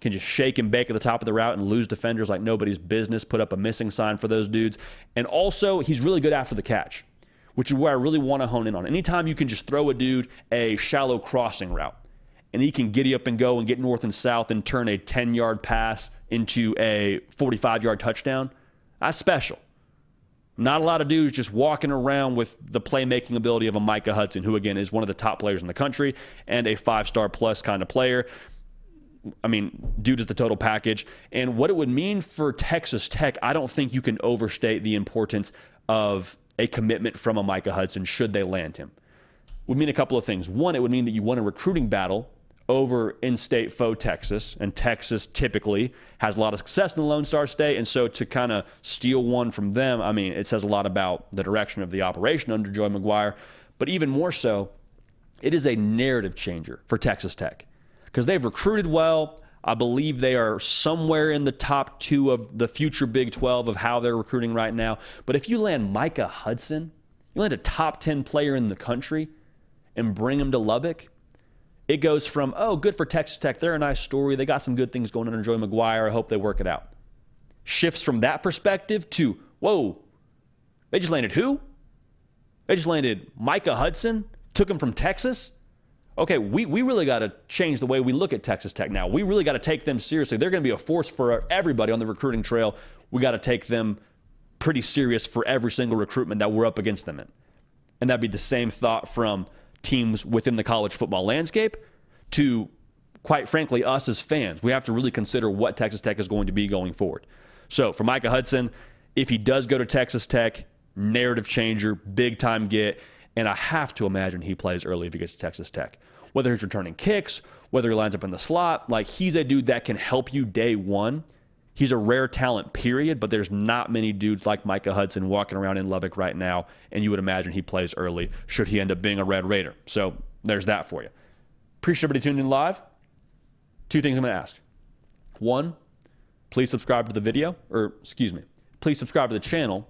can just shake and bake at the top of the route and lose defenders like nobody's business, put up a missing sign for those dudes. And also, he's really good after the catch, which is where I really want to hone in on. Anytime you can just throw a dude a shallow crossing route and he can giddy up and go and get north and south and turn a 10 yard pass into a 45 yard touchdown, that's special. Not a lot of dudes just walking around with the playmaking ability of a Micah Hudson, who, again, is one of the top players in the country and a five star plus kind of player. I mean, dude is the total package. And what it would mean for Texas Tech, I don't think you can overstate the importance of a commitment from a Micah Hudson should they land him. Would mean a couple of things. One, it would mean that you won a recruiting battle over in state foe Texas. And Texas typically has a lot of success in the Lone Star State. And so to kind of steal one from them, I mean, it says a lot about the direction of the operation under Joey McGuire. But even more so, it is a narrative changer for Texas Tech because they've recruited well. I believe they are somewhere in the top two of the future Big 12 of how they're recruiting right now. But if you land Micah Hudson, you land a top 10 player in the country and bring him to Lubbock, it goes from, oh, good for Texas Tech. They're a nice story. They got some good things going under Joey McGuire. I hope they work it out. Shifts from that perspective to, whoa, they just landed who? They just landed Micah Hudson, took him from Texas. Okay, we, we really got to change the way we look at Texas Tech now. We really got to take them seriously. They're going to be a force for everybody on the recruiting trail. We got to take them pretty serious for every single recruitment that we're up against them in. And that'd be the same thought from teams within the college football landscape to, quite frankly, us as fans. We have to really consider what Texas Tech is going to be going forward. So for Micah Hudson, if he does go to Texas Tech, narrative changer, big time get. And I have to imagine he plays early if he gets to Texas Tech. Whether he's returning kicks, whether he lines up in the slot, like he's a dude that can help you day one He's a rare talent, period, but there's not many dudes like Micah Hudson walking around in Lubbock right now, and you would imagine he plays early should he end up being a Red Raider. So there's that for you. Appreciate everybody tuning in live. Two things I'm going to ask. One, please subscribe to the video, or excuse me, please subscribe to the channel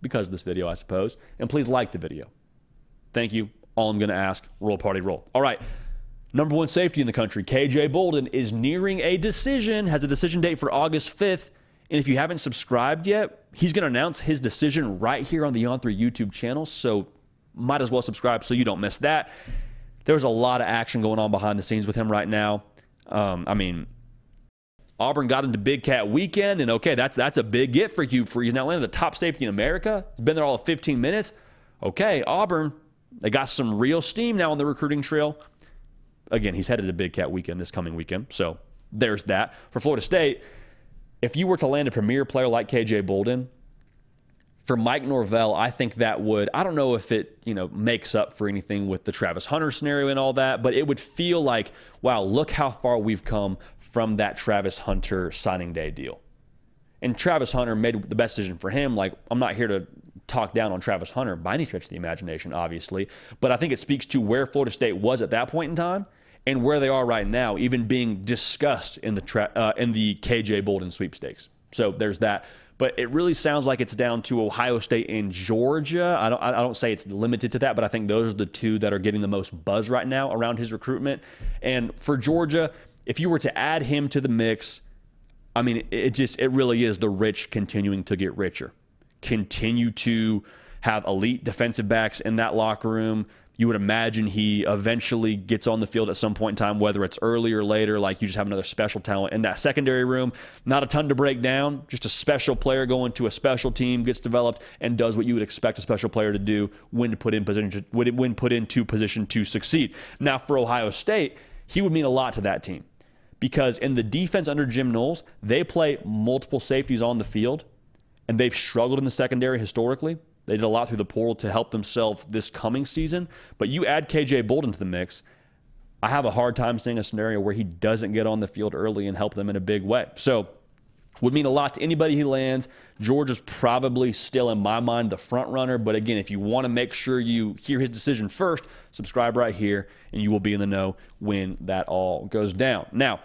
because of this video, I suppose, and please like the video. Thank you. All I'm going to ask. Roll party roll. All right. Number one safety in the country, KJ Bolden, is nearing a decision, has a decision date for August 5th. And if you haven't subscribed yet, he's going to announce his decision right here on the On3 YouTube channel. So might as well subscribe so you don't miss that. There's a lot of action going on behind the scenes with him right now. Um, I mean, Auburn got into Big Cat weekend, and okay, that's that's a big get for. For you now landed the top safety in America. He's been there all of 15 minutes. Okay, Auburn, they got some real steam now on the recruiting trail again, he's headed to Big Cat weekend this coming weekend. So there's that. For Florida State, if you were to land a premier player like KJ Bolden, for Mike Norvell, I think that would, I don't know if it, you know, makes up for anything with the Travis Hunter scenario and all that, but it would feel like, wow, look how far we've come from that Travis Hunter signing day deal. And Travis Hunter made the best decision for him. Like, I'm not here to talk down on Travis Hunter by any stretch of the imagination, obviously, but I think it speaks to where Florida State was at that point in time and where they are right now, even being discussed in the tra- uh, in the KJ Bolden sweepstakes. So there's that. But it really sounds like it's down to Ohio State and Georgia. I don't, I don't say it's limited to that, but I think those are the two that are getting the most buzz right now around his recruitment. And for Georgia, if you were to add him to the mix, I mean, it just it really is the rich continuing to get richer. Continue to have elite defensive backs in that locker room you would imagine he eventually gets on the field at some point in time, whether it's early or later. Like you just have another special talent in that secondary room. Not a ton to break down, just a special player going to a special team, gets developed, and does what you would expect a special player to do when put in position when put into position to succeed. Now for Ohio State, he would mean a lot to that team because in the defense under Jim Knowles, they play multiple safeties on the field, and they've struggled in the secondary historically. They did a lot through the portal to help themselves this coming season. But you add KJ Bolden to the mix, I have a hard time seeing a scenario where he doesn't get on the field early and help them in a big way. So, would mean a lot to anybody he lands. Georgia is probably still, in my mind, the front runner. But again, if you want to make sure you hear his decision first, subscribe right here, and you will be in the know when that all goes down. Now,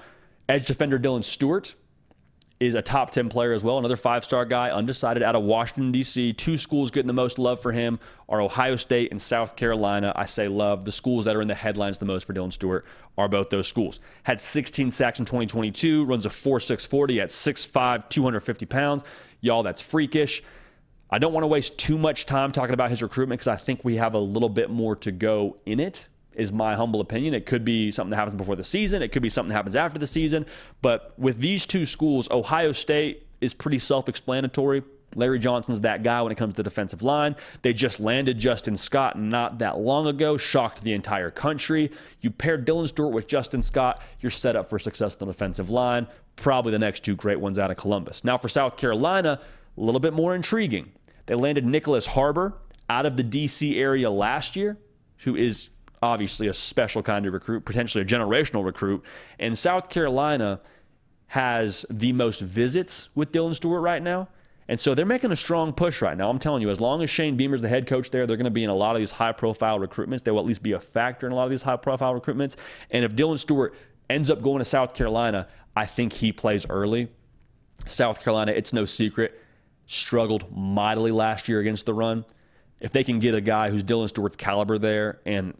edge defender Dylan Stewart is a top 10 player as well, another five star guy, undecided out of Washington, D.C. Two schools getting the most love for him are Ohio State and South Carolina. I say love. The schools that are in the headlines the most for Dylan Stewart are both those schools. Had 16 sacks in 2022, runs a 4.640 at 6'5, 250 pounds. Y'all, that's freakish. I don't want to waste too much time talking about his recruitment because I think we have a little bit more to go in it is my humble opinion. It could be something that happens before the season, it could be something that happens after the season. But with these two schools, Ohio State is pretty self explanatory. Larry Johnson's that guy when it comes to defensive line. They just landed Justin Scott not that long ago, shocked the entire country. You pair Dylan Stewart with Justin Scott, you're set up for success on the defensive line. Probably the next two great ones out of Columbus. Now, for South Carolina, a little bit more intriguing. They landed Nyckoles Harbor out of the D.C. area last year, who is obviously a special kind of recruit, potentially a generational recruit. And South Carolina has the most visits with Dylan Stewart right now. And so they're making a strong push right now. I'm telling you, as long as Shane Beamer's the head coach there, they're going to be in a lot of these high profile recruitments. They will at least be a factor in a lot of these high profile recruitments. And if Dylan Stewart ends up going to South Carolina, I think he plays early. South Carolina, it's no secret, struggled mightily last year against the run. If they can get a guy who's Dylan Stewart's caliber there and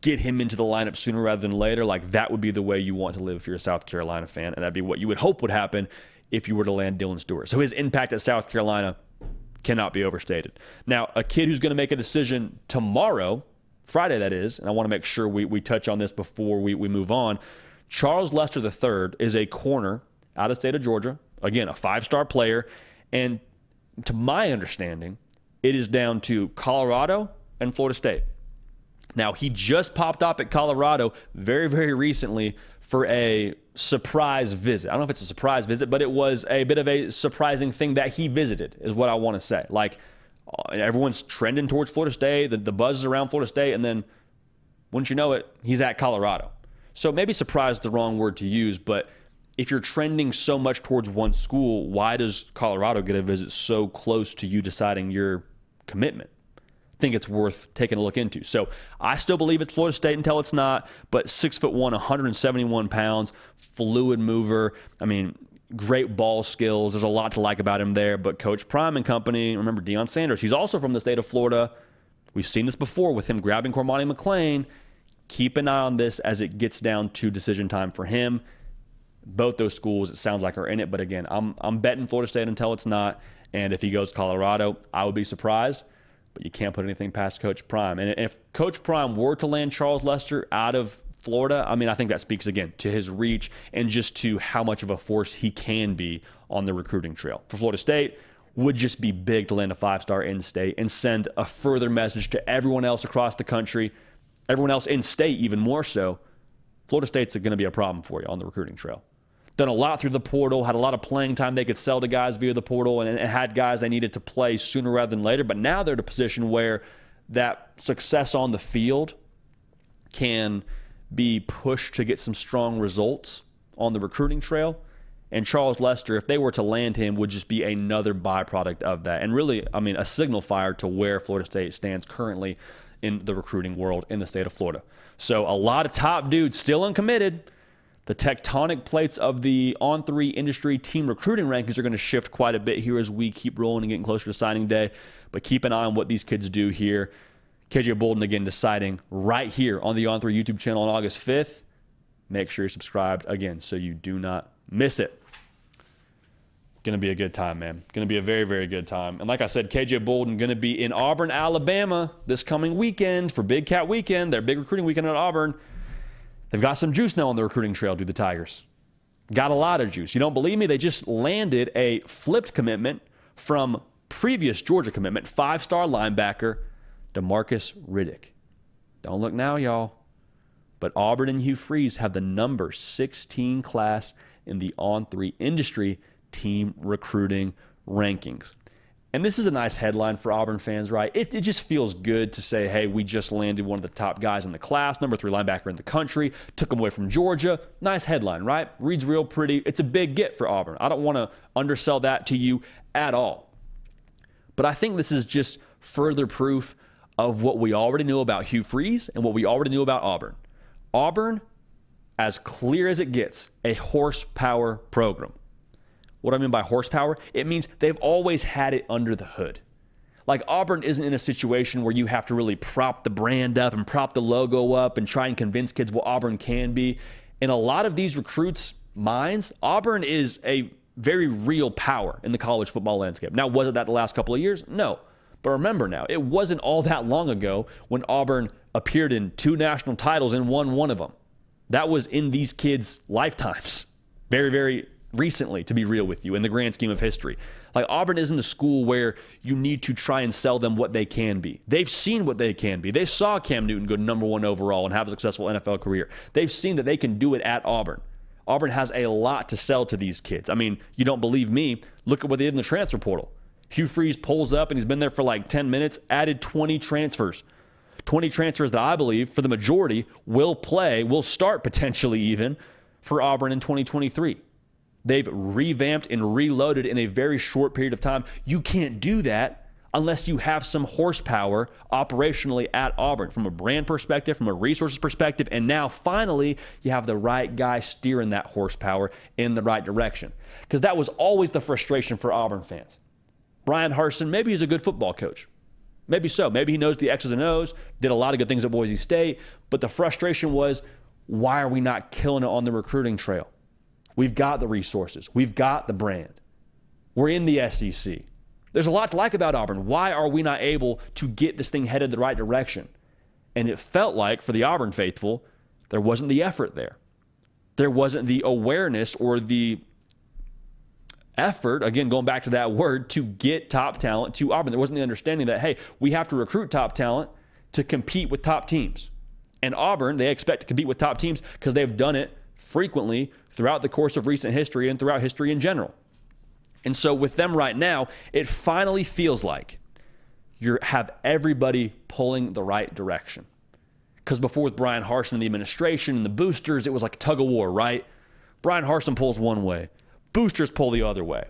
get him into the lineup sooner rather than later, like that would be the way you want to live if you're a South Carolina fan. And that'd be what you would hope would happen if you were to land Dylan Stewart. So his impact at South Carolina cannot be overstated. Now, a kid who's going to make a decision tomorrow, Friday that is, and I want to make sure we, we touch on this before we, we move on. Charles Lester III is a corner out of state of Georgia. Again, a five star player. And to my understanding, it is down to Colorado and Florida State. Now, he just popped up at Colorado very, very recently for a surprise visit. I don't know if it's a surprise visit, but it was a bit of a surprising thing that he visited, is what I want to say. Like, uh, everyone's trending towards Florida State, the, the buzz is around Florida State, and then, wouldn't you know it, he's at Colorado. So maybe surprise is the wrong word to use, but if you're trending so much towards one school, why does Colorado get a visit so close to you deciding your commitment? Think it's worth taking a look into. So I still believe it's Florida State until it's not, but six foot one, 171 pounds, fluid mover. I mean, great ball skills. There's a lot to like about him there. But Coach Prime and company, remember Deion Sanders, he's also from the state of Florida. We've seen this before with him grabbing Cormani McClain. Keep an eye on this as it gets down to decision time for him. Both those schools, it sounds like, are in it. But again, I'm, I'm betting Florida State until it's not. And if he goes Colorado, I would be surprised but you can't put anything past Coach Prime. And if Coach Prime were to land Charles Lester out of Florida, I mean, I think that speaks again to his reach and just to how much of a force he can be on the recruiting trail. For Florida State, would just be big to land a five star in state and send a further message to everyone else across the country, everyone else in state, even more so. Florida State's going to be a problem for you on the recruiting trail done a lot through the portal, had a lot of playing time they could sell to guys via the portal, and, and had guys they needed to play sooner rather than later. But now they're in a position where that success on the field can be pushed to get some strong results on the recruiting trail. And Charles Lester, if they were to land him, would just be another byproduct of that. And really, I mean, a signal fire to where Florida State stands currently in the recruiting world in the state of Florida. So a lot of top dudes still uncommitted the tectonic plates of the on three industry team recruiting rankings are going to shift quite a bit here as we keep rolling and getting closer to signing day. But keep an eye on what these kids do here. KJ Bolden again deciding right here on the On Three YouTube channel on August 5th. Make sure you're subscribed again so you do not miss it. Going to be a good time, man. Going to be a very, very good time. And like I said, KJ Bolden going to be in Auburn, Alabama this coming weekend for Big Cat Weekend, their big recruiting weekend at Auburn. They've got some juice now on the recruiting trail, do the Tigers. Got a lot of juice. You don't believe me? They just landed a flipped commitment from previous Georgia commitment, five star linebacker, Demarcus Riddick. Don't look now, y'all. But Auburn and Hugh Freeze have the number 16 class in the on three industry team recruiting rankings. And this is a nice headline for Auburn fans, right? It, it, just feels good to say, hey, we just landed one of the top guys in the class, number three linebacker in the country, took him away from Georgia. Nice headline, right? Reads real pretty. It's a big get for Auburn. I don't want to undersell that to you at all. But I think this is just further proof of what we already knew about Hugh Freeze and what we already knew about Auburn. Auburn, as clear as it gets, a horsepower program. What I mean by horsepower? It means they've always had it under the hood. Like Auburn isn't in a situation where you have to really prop the brand up and prop the logo up and try and convince kids what Auburn can be. In a lot of these recruits' minds, Auburn is a very real power in the college football landscape. Now, was it that the last couple of years? No. But remember now, it wasn't all that long ago when Auburn appeared in two national titles and won one of them. That was in these kids' lifetimes. Very, very recently, to be real with you, in the grand scheme of history. Like Auburn isn't a school where you need to try and sell them what they can be. They've seen what they can be. They saw Cam Newton go number one overall and have a successful NFL career. They've seen that they can do it at Auburn. Auburn has a lot to sell to these kids. I mean, you don't believe me? Look at what they did in the transfer portal. Hugh Freeze pulls up and he's been there for like 10 minutes, added 20 transfers. 20 transfers that I believe, for the majority, will play, will start potentially even for Auburn in 2023. They've revamped and reloaded in a very short period of time. You can't do that unless you have some horsepower operationally at Auburn from a brand perspective, from a resources perspective, and now finally you have the right guy steering that horsepower in the right direction. Because that was always the frustration for Auburn fans. Bryan Harsin, maybe he's a good football coach. Maybe so. Maybe he knows the X's and O's, did a lot of good things at Boise State, but the frustration was why are we not killing it on the recruiting trail? We've got the resources, we've got the brand. We're in the SEC. There's a lot to like about Auburn. Why are we not able to get this thing headed the right direction? And it felt like for the Auburn faithful, there wasn't the effort there. There wasn't the awareness or the effort, again, going back to that [LAUGHS] word, to get top talent to Auburn. There wasn't the understanding that, hey, we have to recruit top talent to compete with top teams. And Auburn, they expect to compete with top teams because they've done it frequently throughout the course of recent history and throughout history in general. And so with them right now, it finally feels like you have everybody pulling the right direction. Because before with Bryan Harsin and the administration and the boosters, it was like a tug of war, right? Bryan Harsin pulls one way, boosters pull the other way.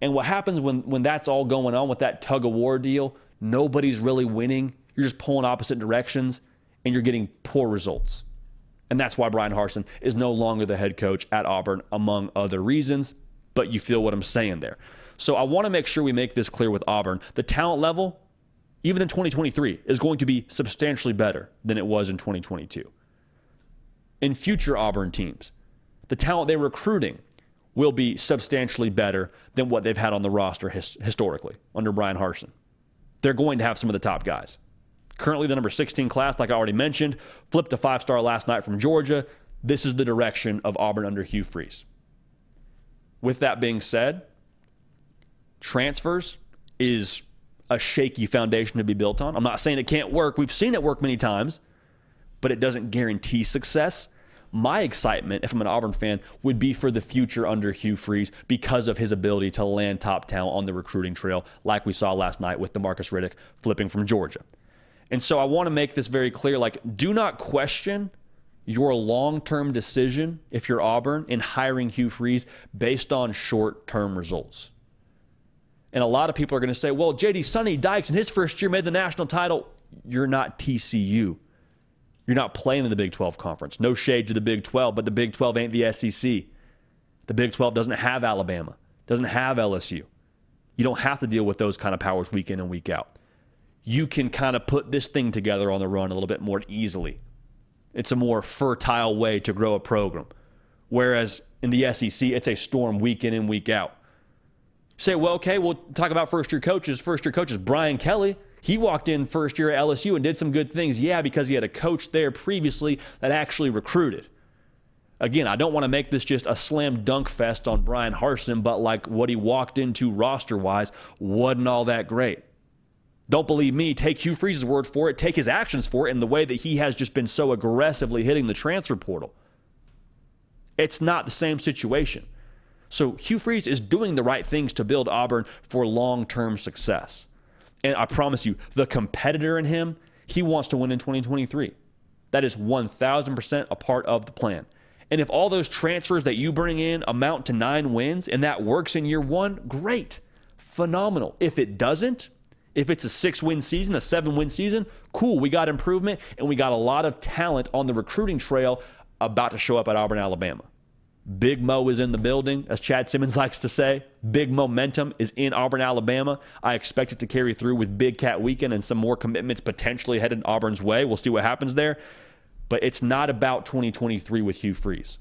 And what happens when, when that's all going on with that tug of war deal, nobody's really winning. You're just pulling opposite directions and you're getting poor results. And that's why Bryan Harsin is no longer the head coach at Auburn, among other reasons. But you feel what I'm saying there. So I want to make sure we make this clear with Auburn. The talent level, even in 2023, is going to be substantially better than it was in 2022. In future Auburn teams, the talent they're recruiting will be substantially better than what they've had on the roster his- historically under Bryan Harsin. They're going to have some of the top guys. Currently, the number 16 class, like I already mentioned, flipped a five star last night from Georgia. This is the direction of Auburn under Hugh Freeze. With that being said, transfers is a shaky foundation to be built on. I'm not saying it can't work. We've seen it work many times, but it doesn't guarantee success. My excitement, if I'm an Auburn fan, would be for the future under Hugh Freeze because of his ability to land top talent on the recruiting trail, like we saw last night with Demarcus Riddick flipping from Georgia. And so I want to make this very clear like, do not question your long term decision, if you're Auburn, in hiring Hugh Freeze based on short term results. And a lot of people are going to say, well, JD Sonny Dykes in his first year made the national title. You're not TCU. You're not playing in the Big 12 conference. No shade to the Big 12, but the Big 12 ain't the SEC. The Big 12 doesn't have Alabama, doesn't have LSU. You don't have to deal with those kind of powers week in and week out you can kind of put this thing together on the run a little bit more easily. It's a more fertile way to grow a program. Whereas in the SEC, it's a storm week in and week out. say, well, okay, we'll talk about first year coaches. First year coaches, Brian Kelly. He walked in first year at LSU and did some good things. Yeah, because he had a coach there previously that actually recruited. Again, I don't want to make this just a slam dunk fest on Bryan Harsin, but like what he walked into roster wise wasn't all that great. Don't believe me. Take Hugh Freeze's word for it. Take his actions for it and the way that he has just been so aggressively hitting the transfer portal. It's not the same situation. So Hugh Freeze is doing the right things to build Auburn for long term success. And I promise you, the competitor in him, he wants to win in 2023. That is 1000% a part of the plan. And if all those transfers that you bring in amount to nine wins and that works in year one, great, phenomenal. If it doesn't, if it's a six win season, a seven win season, cool. We got improvement and we got a lot of talent on the recruiting trail about to show up at Auburn, Alabama. Big Mo is in the building, as Chad Simmons [LAUGHS] likes to say. Big momentum is in Auburn, Alabama. I expect it to carry through with Big Cat Weekend and some more commitments potentially headed Auburn's way. We'll see what happens there. But it's not about 2023 with Hugh Freeze.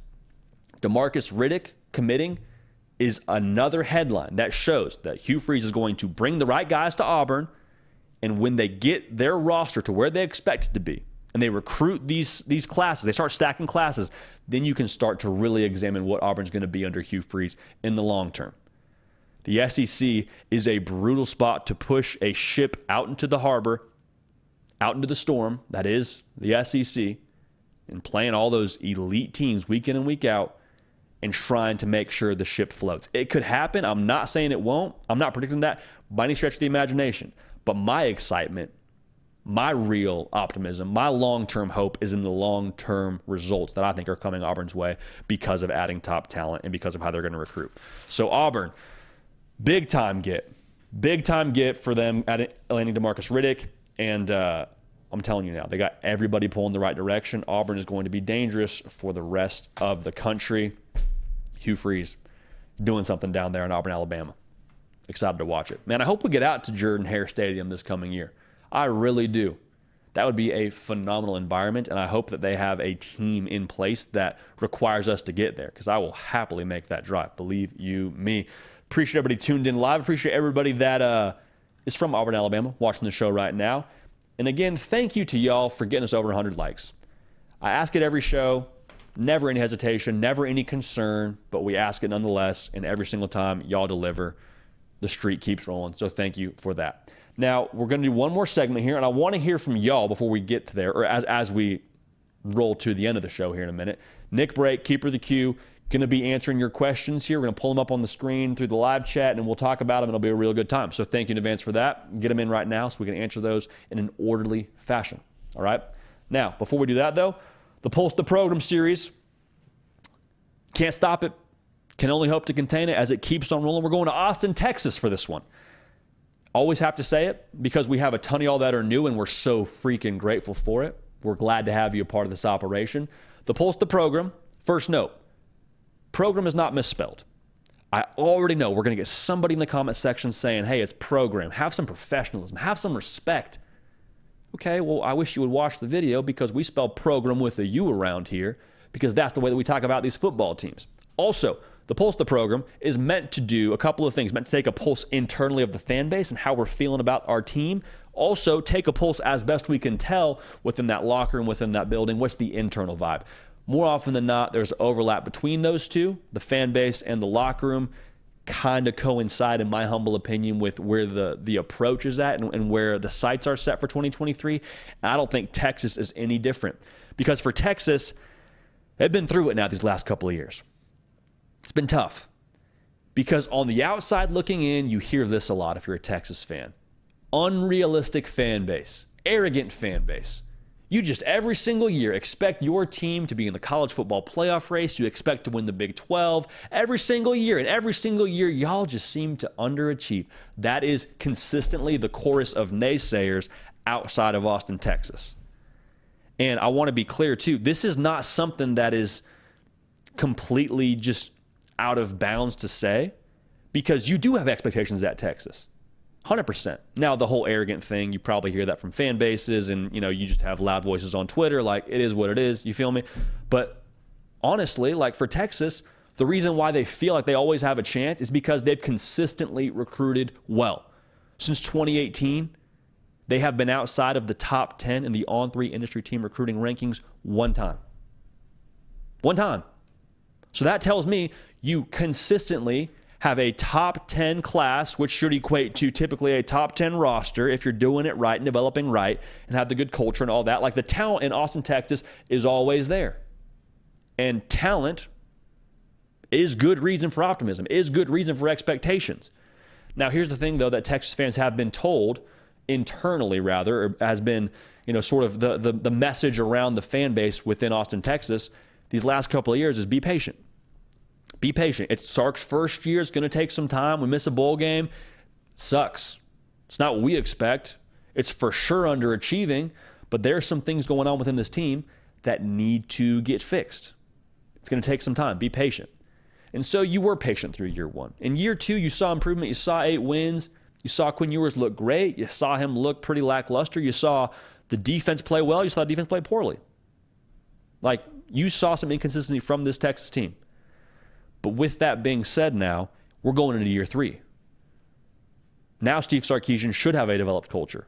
Demarcus Riddick committing is another headline that shows that Hugh Freeze is going to bring the right guys to Auburn. And when they get their roster to where they expect it to be, and they recruit these these classes, they start stacking classes, then you can start to really examine what Auburn's going to be under Hugh Freeze in the long term. The SEC is a brutal spot to push a ship out into the harbor, out into the storm, that is the SEC, and playing all those elite teams week in and week out and trying to make sure the ship floats. It could happen. I'm not saying it won't. I'm not predicting that by any stretch of the imagination. But my excitement my real optimism, my long term hope is in the long term results that I think are coming Auburn's way because of adding top talent and because of how they're going to recruit. So, Auburn, big time get. Big time get for them at landing Demarcus Riddick. And uh, I'm telling you now, they got everybody pulling the right direction. Auburn is going to be dangerous for the rest of the country. Hugh Freeze doing something down there in Auburn, Alabama. Excited to watch it. Man, I hope we get out to Jordan Hare Stadium this coming year. I really do. That would be a phenomenal environment, and I hope that they have a team in place that requires us to get there because I will happily make that drive. Believe you me. Appreciate everybody tuned in live. Appreciate everybody that uh, is from Auburn, Alabama, watching the show right now. And again, thank you to y'all for getting us over 100 likes. I ask it every show, never any hesitation, never any concern, but we ask it nonetheless. And every single time y'all deliver, the street keeps rolling. So thank you for that. Now, we're going to do one more segment here, and I want to hear from y'all before we get to there, or as, as we roll to the end of the show here in a minute. Nick Brake, Keeper of the Q, going to be answering your questions here. We're going to pull them up on the screen through the live chat, and we'll talk about them. It'll be a real good time. So thank you in advance for that. Get them in right now so we can answer those in an orderly fashion. All right? Now, before we do that, though, the Pulse the Program series, can't stop it. Can only hope to contain it as it keeps on rolling. We're going to Austin, Texas for this one. Always have to say it because we have a ton of y'all that are new and we're so freaking grateful for it. We're glad to have you a part of this operation. The Pulse the Program, first note program is not misspelled. I already know we're going to get somebody in the comment section saying, hey, it's program. Have some professionalism, have some respect. Okay, well, I wish you would watch the video because we spell program with a U around here because that's the way that we talk about these football teams. Also, the Pulse the program is meant to do a couple of things, meant to take a pulse internally of the fan base and how we're feeling about our team. Also, take a pulse as best we can tell within that locker room, within that building. What's the internal vibe? More often than not, there's overlap between those two, the fan base and the locker room kind of coincide, in my humble opinion, with where the, the approach is at and, and where the sights are set for 2023. I don't think Texas is any different because for Texas, they've been through it now these last couple of years. It's been tough because on the outside looking in, you hear this a lot if you're a Texas fan. Unrealistic fan base, arrogant fan base. You just every single year expect your team to be in the college football playoff race. You expect to win the Big 12 every single year. And every single year, y'all just seem to underachieve. That is consistently the chorus of naysayers outside of Austin, Texas. And I want to be clear, too. This is not something that is completely just out of bounds to say because you do have expectations at Texas. 100%. Now the whole arrogant thing, you probably hear that from fan bases and you know, you just have loud voices on Twitter like it is what it is, you feel me? But honestly, like for Texas, the reason why they feel like they always have a chance is because they've consistently recruited well. Since 2018, they have been outside of the top 10 in the on 3 industry team recruiting rankings one time. One time. So that tells me you consistently have a top 10 class, which should equate to typically a top 10 roster if you're doing it right and developing right and have the good culture and all that. Like the talent in Austin, Texas is always there. And talent is good reason for optimism, is good reason for expectations. Now, here's the thing, though, that Texas fans have been told internally, rather, or has been, you know, sort of the, the, the message around the fan base within Austin, Texas these last couple of years is be patient be patient. It's Sark's first year. It's going to take some time. We miss a bowl game. Sucks. It's not what we expect. It's for sure underachieving, but there are some things going on within this team that need to get fixed. It's going to take some time. Be patient. And so you were patient through year one. In year two, you saw improvement. You saw eight wins. You saw Quinn Ewers look great. You saw him look pretty lackluster. You saw the defense play well. You saw the defense play poorly. Like you saw some inconsistency from this Texas team. But with that being said, now we're going into year three. Now Steve Sarkisian should have a developed culture.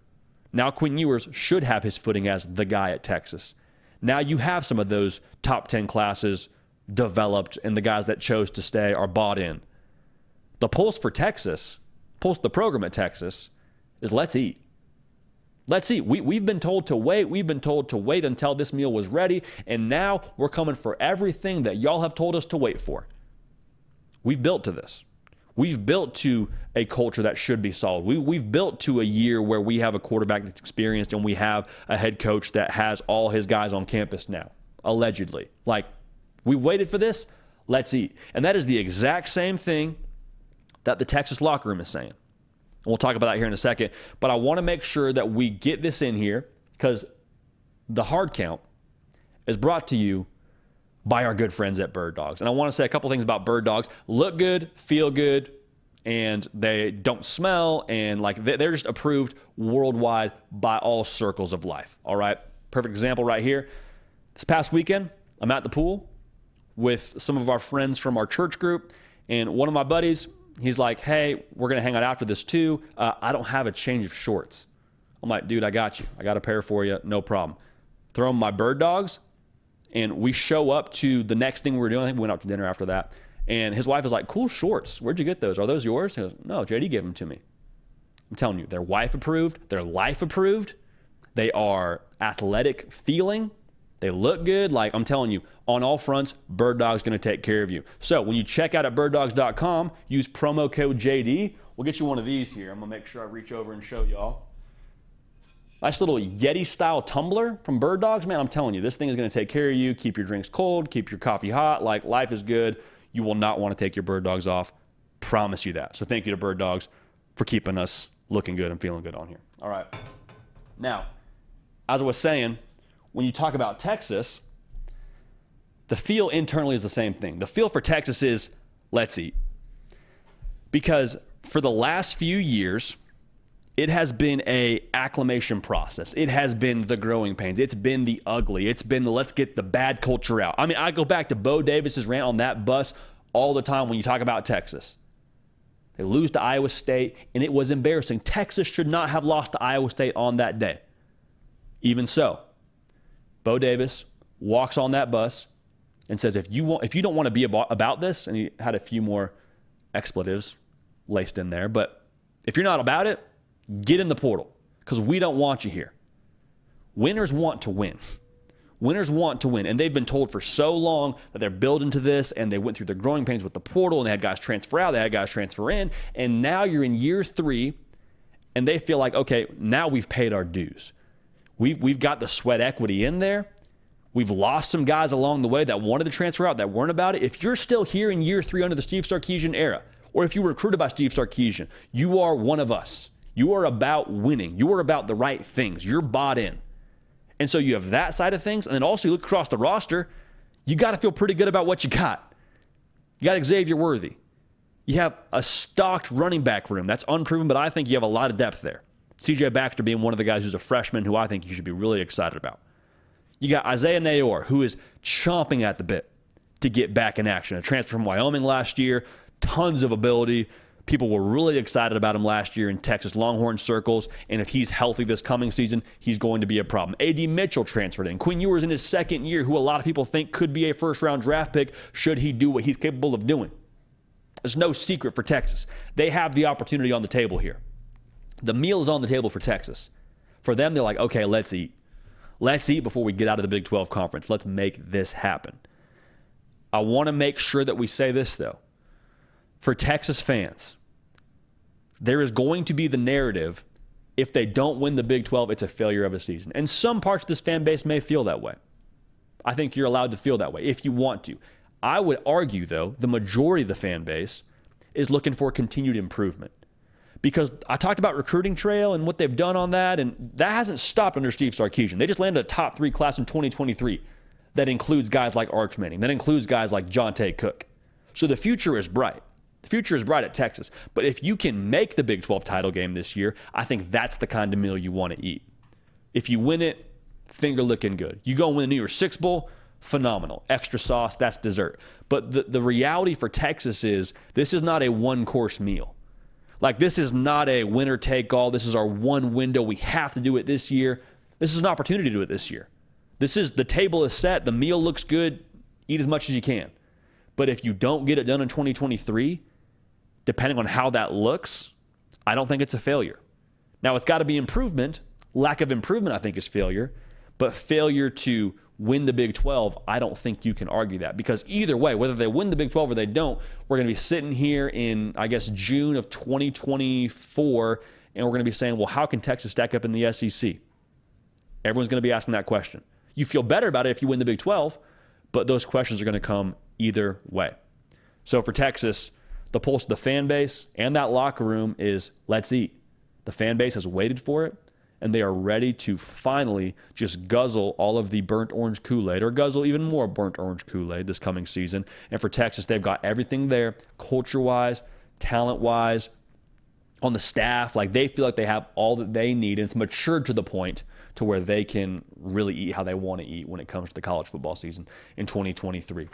Now Quinn Ewers should have his footing as the guy at Texas. Now you have some of those top 10 classes developed and the guys that chose to stay are bought in. The pulse for Texas, pulse the program at Texas, is let's eat. Let's eat. We, we've been told to wait. We've been told to wait until this meal was ready. And now we're coming for everything that y'all have told us to wait for. We've built to this. We've built to a culture that should be solid. We, we've built to a year where we have a quarterback that's experienced and we have a head coach that has all his guys on campus now, allegedly. Like, we waited for this, let's eat. And that is the exact same thing that the Texas locker room is saying. And we'll talk about that here in a second. But I want to make sure that we get this in here because the hard count is brought to you by our good friends at Bird Dogs. And I want to say a couple things about Bird Dogs. Look good, feel good, and they don't smell, and like they're just approved worldwide by all circles of life. All right. Perfect example right here. This past weekend, I'm at the pool with some of our friends from our church group, and one of my buddies, he's like, Hey, we're going to hang out after this too. Uh, I don't have a change of shorts. I'm like, Dude, I got you. I got a pair for you. No problem. Throw them my bird dogs and we show up to the next thing we were doing. I think we went out to dinner after that. And his wife is like, cool shorts. Where'd you get those? Are those yours? He goes, no, JD gave them to me. I'm telling you, they're wife approved, they're life approved, they are athletic feeling, they look good. Like I'm telling you, on all fronts, Bird Dog's gonna take care of you. So when you check out at birddogs.com, use promo code JD. We'll get you one of these here. I'm gonna make sure I reach over and show y'all. Nice little Yeti style tumbler from Bird Dogs. Man, I'm telling you, this thing is going to take care of you, keep your drinks cold, keep your coffee hot. Like, life is good. You will not want to take your Bird Dogs off. Promise you that. So, thank you to Bird Dogs for keeping us looking good and feeling good on here. All right. Now, as I was saying, when you talk about Texas, the feel internally is the same thing. The feel for Texas is let's eat. Because for the last few years, it has been a acclimation process. It has been the growing pains. It's been the ugly. It's been the let's get the bad culture out. I mean, I go back to Bo Davis's rant on that bus all the time when you talk about Texas. They lose to Iowa State, and it was embarrassing. Texas should not have lost to Iowa State on that day. Even so, Bo Davis walks on that bus and says, "If you want, if you don't want to be about, about this," and he had a few more expletives laced in there, but if you're not about it, Get in the portal because we don't want you here. Winners want to win. Winners want to win. And they've been told for so long that they're building to this and they went through the growing pains with the portal and they had guys transfer out, they had guys transfer in. And now you're in year three and they feel like, okay, now we've paid our dues. We've, we've got the sweat equity in there. We've lost some guys along the way that wanted to transfer out that weren't about it. If you're still here in year three under the Steve Sarkisian era, or if you were recruited by Steve Sarkisian, you are one of us. You are about winning. You are about the right things. You're bought in. And so you have that side of things. And then also you look across the roster, you got to feel pretty good about what you got. You got Xavier Worthy. You have a stocked running back room. That's unproven, but I think you have a lot of depth there. CJ Baxter being one of the guys who's a freshman who I think you should be really excited about. You got Isaiah Neyor, who is chomping at the bit to get back in action. A transfer from Wyoming last year, tons of ability, People were really excited about him last year in Texas Longhorn circles, and if he's healthy this coming season, he's going to be a problem. AD Mitchell transferred in. Quinn Ewers in his second year, who a lot of people think could be a first round draft pick should he do what he's capable of doing. There's no secret for Texas. They have the opportunity on the table here. The meal is on the table for Texas. For them, they're like, okay, let's eat. Let's eat before we get out of the Big 12 conference. Let's make this happen. I want to make sure that we say this, though for Texas fans, there is going to be the narrative if they don't win the Big 12, it's a failure of a season. And some parts of this fan base may feel that way. I think you're allowed to feel that way if you want to. I would argue, though, the majority of the fan base is looking for continued improvement. Because I talked about recruiting trail and what they've done on that, and that hasn't stopped under Steve Sarkisian. They just landed a top three class in 2023. that includes guys like Arch Manning, that includes guys like Johntay Cook. So the future is bright. The future is bright at Texas. But if you can make the Big 12 title game this year, I think that's the kind of meal you want to eat. If you win it, finger looking good. You go and win the New Year's Six Bowl, phenomenal. Extra sauce, that's dessert. But the, the reality for Texas is this is not a one course meal. Like, this is not a winner take all. This is our one window. We have to do it this year. This is an opportunity to do it this year. This is the table is set. The meal looks good. Eat as much as you can. But if you don't get it done in 2023, depending on how that looks, I don't think it's a failure. Now, it's got to be improvement. Lack of improvement, I think, is failure. But failure to win the Big 12, I don't think you can argue that because either way, whether they win the Big 12 or they don't, we're going to be sitting here in, I guess, June of 2024, and we're going to be saying, well, how can Texas stack up in the SEC? Everyone's going to be asking that question. You feel better about it if you win the Big 12, but those questions are going to come either way. So for Texas, the pulse of the fan base and that locker room is let's eat. The fan base has waited for it and they are ready to finally just guzzle all of the burnt orange Kool Aid or guzzle even more burnt orange Kool Aid this coming season. And for Texas, they've got everything there, culture wise, talent wise, on the staff. Like they feel like they have all that they need, and it's matured to the point to where they can really eat how they want to eat when it comes to the college football season in 2023.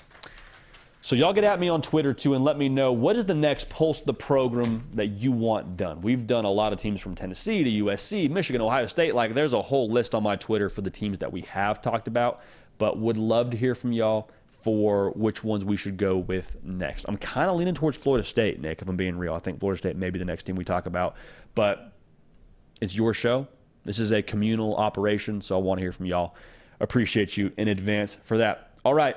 So y'all get at me on Twitter too and let me know what is the next pulse the program that you want done. We've done a lot of teams from Tennessee to USC, Michigan, Ohio State. Like there's a whole list on my Twitter for the teams that we have talked about, but would love to hear from y'all for which ones we should go with next. I'm kind of leaning towards Florida State, Nick, if I'm being real. I think Florida State may be the next team we talk about, but it's your show. This is a communal operation, so I want to hear from y'all. Appreciate you in advance for that. All right.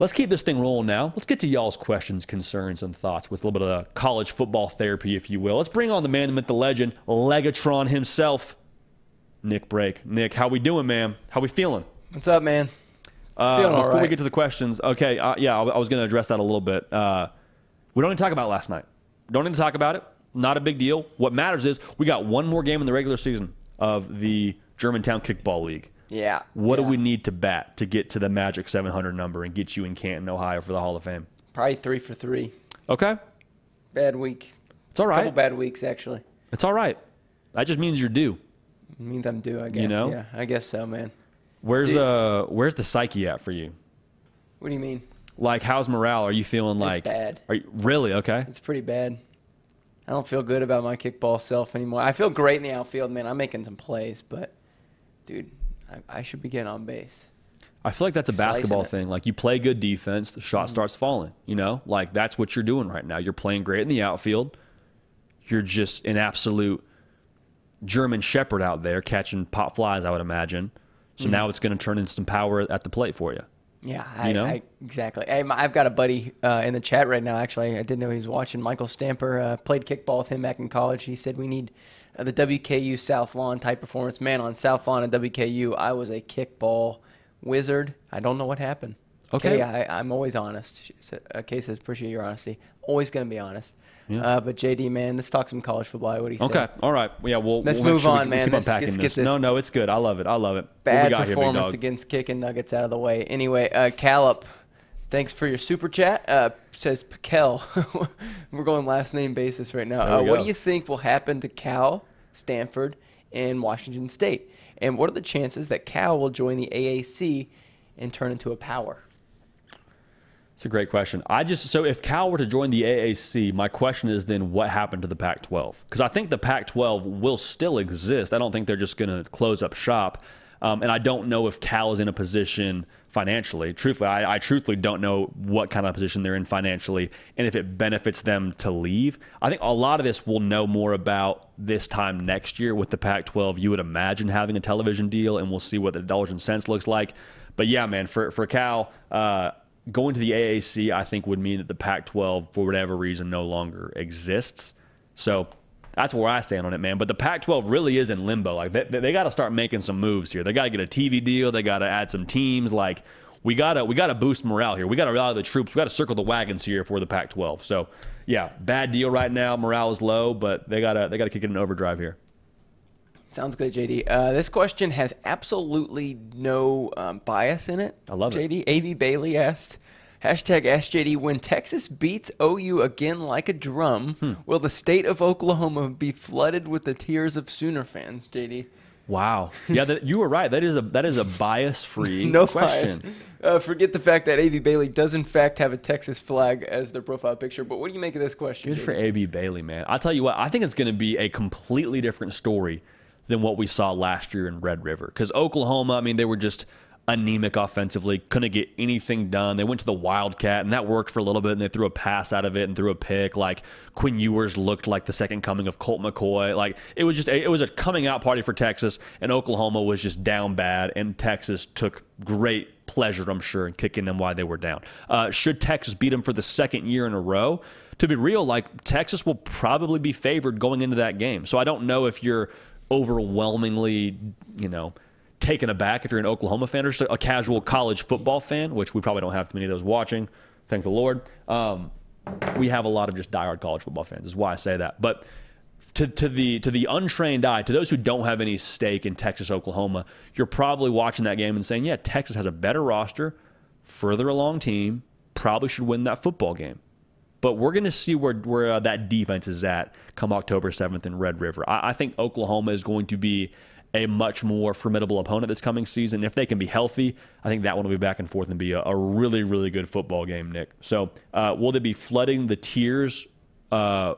Let's keep this thing rolling now. Let's get to y'all's questions, concerns, and thoughts with a little bit of college football therapy, if you will. Let's bring on the man, the myth, the legend, Legatron himself, Nick Brake. Nick, how we doing, man? How we feeling? What's up, man? Uh, before right. we get to the questions, okay, uh, yeah, I, I was going to address that a little bit. Uh, we don't need to talk about last night. Don't need to talk about it. Not a big deal. What matters is we got one more game in the regular season of the Germantown Kickball League. Yeah. What yeah. do we need to bat to get to the magic 700 number and get you in Canton, Ohio for the Hall of Fame? Probably three for three. Okay. Bad week. It's all right. Couple bad weeks actually. It's all right. That just means you're due. It means I'm due. I guess. You know? Yeah, I guess so, man. Where's Dude. uh Where's the psyche at for you? What do you mean? Like, how's morale? Are you feeling like it's bad? Are you really okay? It's pretty bad. I don't feel good about my kickball self anymore. I feel great in the outfield, man. I'm making some plays, but dude, I, I should be getting on base. I feel like that's a basketball thing. Like you play good defense, the shot mm-hmm. starts falling. You know, like that's what you're doing right now. You're playing great in the outfield. You're just an absolute German Shepherd out there catching pop flies. I would imagine. So mm-hmm. now it's going to turn into some power at the plate for you. Yeah, I, you know? I, exactly. I, have got a buddy uh, in the chat right now. Actually, I didn't know he was watching. Michael Stamper uh, played kickball with him back in college. He said we need the WKU South Lawn type performance. Man, on South Lawn at WKU, I was a kickball wizard. I don't know what happened. Okay, I, am always honest. Kay says, appreciate your honesty. Always going to be honest. Yeah. Uh, but JD, man, let's talk some college football. What do you say? Okay, all right. Yeah, we'll let's we'll move sure on, we, man. keep let's, unpacking let's this. No, no, it's good. I love it. I love it. Bad performance against kicking Nuggets out of the way. Anyway, uh, Callup, thanks for your super chat. Uh, says PicKell. [LAUGHS] We're going last name basis right now. Uh, what do you think will happen to Cal, Stanford, and Washington State? And what are the chances that Cal will join the AAC and turn into a power? It's a great question. I just so if Cal were to join the AAC, my question is then what happened to the Pac-12? Because I think the Pac-12 will still exist. I don't think they're just going to close up shop. Um, and I don't know if Cal is in a position financially. Truthfully, I, I, truthfully don't know what kind of position they're in financially and if it benefits them to leave. I think a lot of this we'll know more about this time next year with the Pac 12. You would imagine having a television deal, and we'll see what the dollars and cents looks like. But yeah, man, for, for Cal, uh, going to the AAC, I think, would mean that the Pac 12, for whatever reason, no longer exists. So that's where I stand on it, man. But the Pac 12 really is in limbo. Like, they, they got to start making some moves here. They got to get a TV deal, they got to add some teams. Like, we gotta we gotta boost morale here. We gotta rally the troops. We gotta circle the wagons here for the Pac-12. So yeah, bad deal right now. Morale is low, but they gotta they gotta kick it in overdrive here. Sounds good, JD. Uh, this question has absolutely no um, bias in it. I love JD. it. JD. A.B. Bailey asked, hashtag AskJD, when Texas beats OU again like a drum, hmm. will the state of Oklahoma be flooded with the tears of Sooner fans, JD? Wow. Yeah, that, you were right. That is a that is a [LAUGHS] bias free no question. Bias. Uh, forget the fact that A.B. Bailey does in fact have a Texas flag as their profile picture. But what do you make of this question? Good for A.B. Bailey, man. I'll tell you what. I think it's going to be a completely different story than what we saw last year in Red River. Because Oklahoma, I mean, they were just anemic offensively, couldn't get anything done. They went to the Wildcat, and that worked for a little bit, and they threw a pass out of it and threw a pick. Like Quinn Ewers looked like the second coming of Colt McCoy. Like it was just it was a coming out party for Texas, and Oklahoma was just down bad, and Texas took great pleasure, I'm sure, in kicking them while they were down. Uh, should Texas beat them for the second year in a row? To be real, like Texas will probably be favored going into that game. So I don't know if you're overwhelmingly, you know taken aback if you're an Oklahoma fan or just a casual college football fan, which we probably don't have too many of those watching. Thank the Lord. Um, we have a lot of just diehard college football fans. Is why I say that. But to, to the to the untrained eye, to those who don't have any stake in Texas, Oklahoma, you're probably watching that game and saying, "Yeah, Texas has a better roster, further along team, probably should win that football game." But we're going to see where where uh, that defense is at come October 7th in Red River. I, I think Oklahoma is going to be a much more formidable opponent this coming season. If they can be healthy, I think that one will be back and forth and be a, a really, really good football game, Nick. So, uh, will they be flooding the tiers? Uh,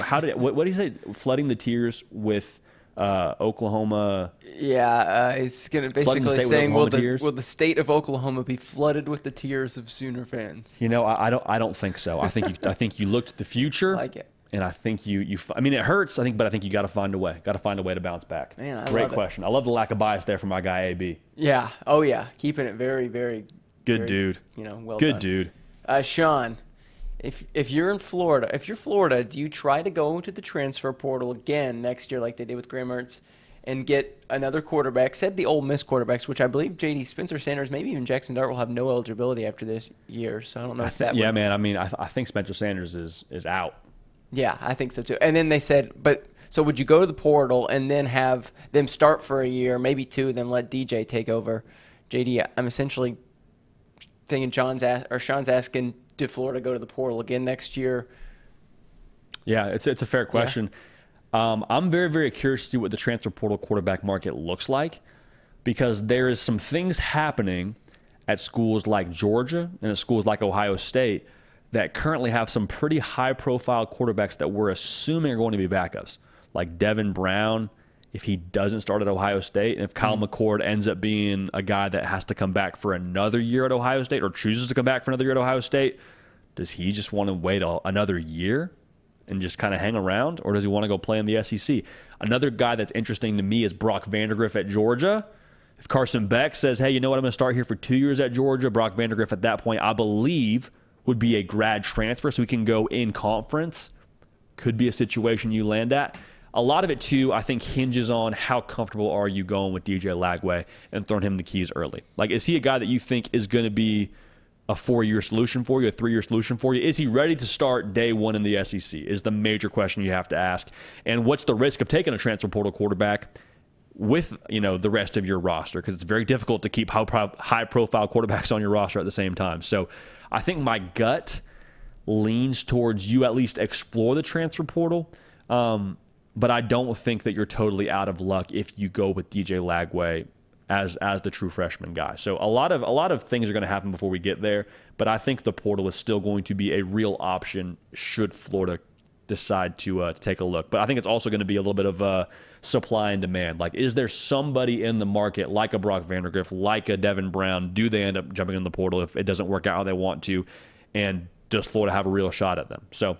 how did what, what do you say? Flooding the tiers with uh, Oklahoma. Yeah, uh, it's gonna basically saying will the, will the state of Oklahoma be flooded with the tears of Sooner fans? You know, I, I don't I don't think so. I think you, I think you looked at the future. I [LAUGHS] like it and I think you you I mean it hurts I think but I think you got to find a way got to find a way to bounce back. Man, I great question. It. I love the lack of bias there from my guy AB. Yeah. Oh yeah, keeping it very very good very, dude. You know, well good done. dude. Uh, Sean, if if you're in Florida, if you're Florida, do you try to go into the transfer portal again next year like they did with Graham Mertz? And get another quarterback. Said the Ole Miss quarterbacks, which I believe J.D. Spencer Sanders, maybe even Jaxson Dart will have no eligibility after this year. So I don't know if that. Yeah, would... man. I mean, I, th- I think Spencer Sanders is is out. Yeah, I think so too. And then they said, but so would you go to the portal and then have them start for a year, maybe two, then let DJ take over? JD, I'm essentially thinking John's or Sean's asking, did Florida go to the portal again next year? Yeah, it's it's a fair question. Yeah. Um, I'm very very curious to see what the transfer portal quarterback market looks like because there is some things happening at schools like Georgia and at schools like Ohio State that currently have some pretty high profile quarterbacks that we're assuming are going to be backups, like Devin Brown, if he doesn't start at Ohio State, and if Kyle mm-hmm. McCord ends up being a guy that has to come back for another year at Ohio State or chooses to come back for another year at Ohio State, does he just want to wait another year and just kind of hang around, or does he want to go play in the SEC? Another guy that's interesting to me is Brock Vandagriff at Georgia. If Carson Beck says, hey, you know what, I'm going to start here for two years at Georgia, Brock Vandagriff at that point, I believe – would be a grad transfer, so we can go in conference. Could be a situation you land at. A lot of it too, I think, hinges on how comfortable are you going with DJ Lagway and throwing him the keys early. Like, is he a guy that you think is going to be a four-year solution for you, a three-year solution for you? Is he ready to start day one in the SEC? Is the major question you have to ask. And what's the risk of taking a transfer portal quarterback? with you know the rest of your roster because it's very difficult to keep high profile quarterbacks on your roster at the same time. So I think my gut leans towards you at least explore the transfer portal. Um, but I don't think that you're totally out of luck if you go with DJ Lagway as as the true freshman guy. So a lot of a lot of things are going to happen before we get there, but I think the portal is still going to be a real option should Florida decide to, uh, to take a look. But I think it's also going to be a little bit of uh, supply and demand. Like, is there somebody in the market like a Brock Vandagriff, like a Devin Brown? Do they end up jumping in the portal if it doesn't work out how they want to? And does Florida have a real shot at them? So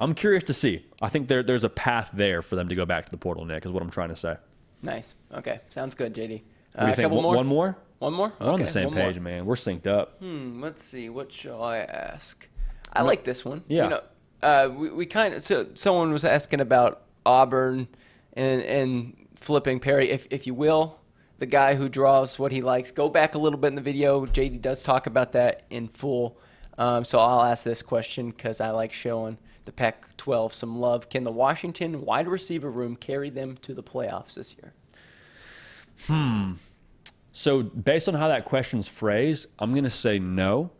I'm curious to see. I think there, there's a path there for them to go back to the portal, Nick, is what I'm trying to say. Nice. Okay. Sounds good, JD. Uh, a couple more? One more? One more? We're okay, on the same page, more. man. We're synced up. Hmm. Let's see. What shall I ask? I like this one. Yeah. You know, uh, we, we kind of so someone was asking about Auburn and and flipping Perry, if if you will, the guy who draws what he likes. Go back a little bit in the video. JD does talk about that in full. Um, so I'll ask this question because I like showing the Pac 12 some love. Can the Washington wide receiver room carry them to the playoffs this year? Hmm. So, based on how that question's phrased, I'm going to say no.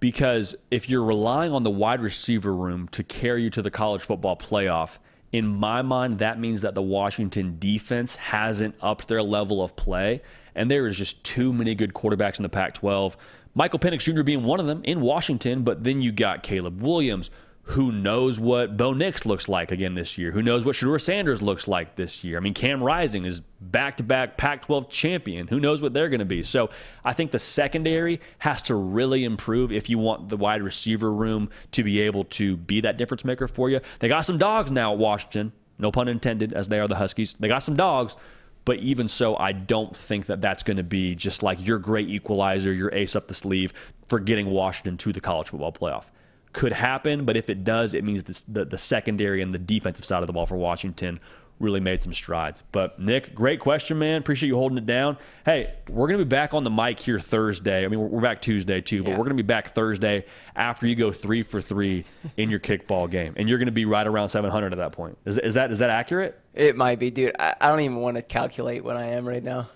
Because if you're relying on the wide receiver room to carry you to the college football playoff, in my mind, that means that the Washington defense hasn't upped their level of play. And there is just too many good quarterbacks in the Pac 12. Michael Penix Jr. being one of them in Washington, but then you got Caleb Williams, who knows what Bo Nix looks like again this year? Who knows what Shedeur Sanders looks like this year? I mean, Cam Rising is back to back Pac 12 champion. Who knows what they're going to be? So I think the secondary has to really improve if you want the wide receiver room to be able to be that difference maker for you. They got some dogs now at Washington, no pun intended, as they are the Huskies. They got some dogs. But even so, I don't think that that's going to be just like your great equalizer, your ace up the sleeve for getting Washington to the college football playoff could happen, but if it does, it means this, the, the secondary and the defensive side of the ball for Washington really made some strides. But Nick, great question, man. Appreciate you holding it down. Hey, we're going to be back on the mic here Thursday. I mean, we're back Tuesday too, but yeah. we're going to be back Thursday after you go three for three in your [LAUGHS] kickball game, and you're going to be right around 700 at that point. Is, is that is that accurate? It might be, dude. I, I don't even want to calculate what I am right now.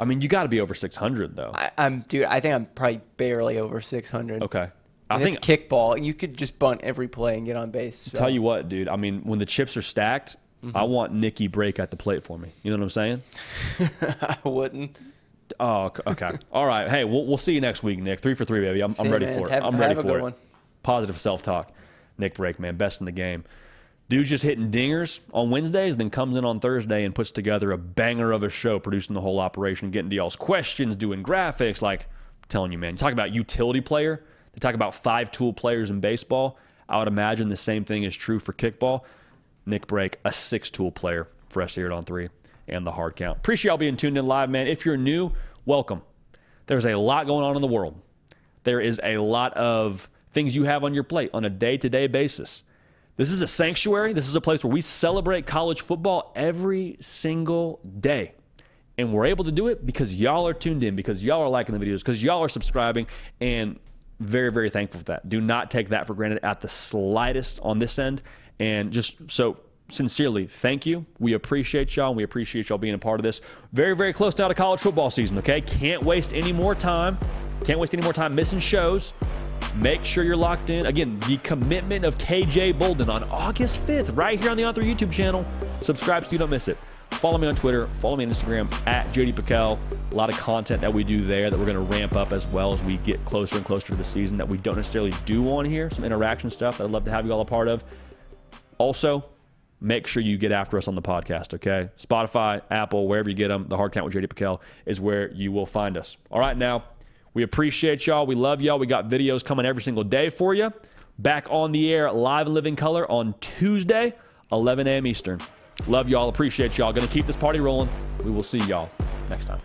I mean, you got to be over 600 though. I, am dude. I think I'm probably barely over 600. Okay. I think kickball. You could just bunt every play and get on base. So. Tell you what, dude. I mean, when the chips are stacked, mm-hmm. I want Nicky break at the plate for me. You know what I'm saying? [LAUGHS] I wouldn't. Oh, okay. [LAUGHS] All right. Hey, we'll, we'll see you next week, Nick. Three for three, baby. I'm, I'm ready man. for it. Have, I'm ready for it. One. Positive self talk. Nick Brake, man, best in the game. Dude's just hitting dingers on Wednesdays, then comes in on Thursday and puts together a banger of a show, producing the whole operation, getting to y'all's questions, doing graphics. Like, I'm telling you, man, you talk about utility player they talk about five tool players in baseball. I would imagine the same thing is true for kickball. Nick Brake, a six tool player for us here at On3 and the hard count. Appreciate y'all being tuned in live, man. If you're new, welcome. There's a lot going on in the world. There is a lot of things you have on your plate on a day to day basis. This is a sanctuary. This is a place where we celebrate college football every single day. And we're able to do it because y'all are tuned in, because y'all are liking the videos, because y'all are subscribing, and very, very thankful for that. Do not take that for granted at the slightest on this end. And just so sincerely, thank you. We appreciate y'all. And We appreciate y'all being a part of this. Very, very close now to college football season, okay? Can't waste any more time. Can't waste any more time missing shows. Make sure you're locked in. Again, the commitment of KJ Bolden on August 5th, right here on the Author YouTube channel. Subscribe so you don't miss it. Follow me on Twitter. Follow me on Instagram at JD PicKell. A lot of content that we do there that we're going to ramp up as well as we get closer and closer to the season that we don't necessarily do on here. Some interaction stuff that I'd love to have you all a part of. Also, make sure you get after us on the podcast, okay? Spotify, Apple, wherever you get them, the hard count with JD PicKell is where you will find us. All right, now, we appreciate y'all. We love y'all. We got videos coming every single day for you. Back on the air, live and living color on Tuesday, 11 a.m. Eastern. Love y'all. Appreciate y'all. Going to keep this party rolling. We will see y'all next time.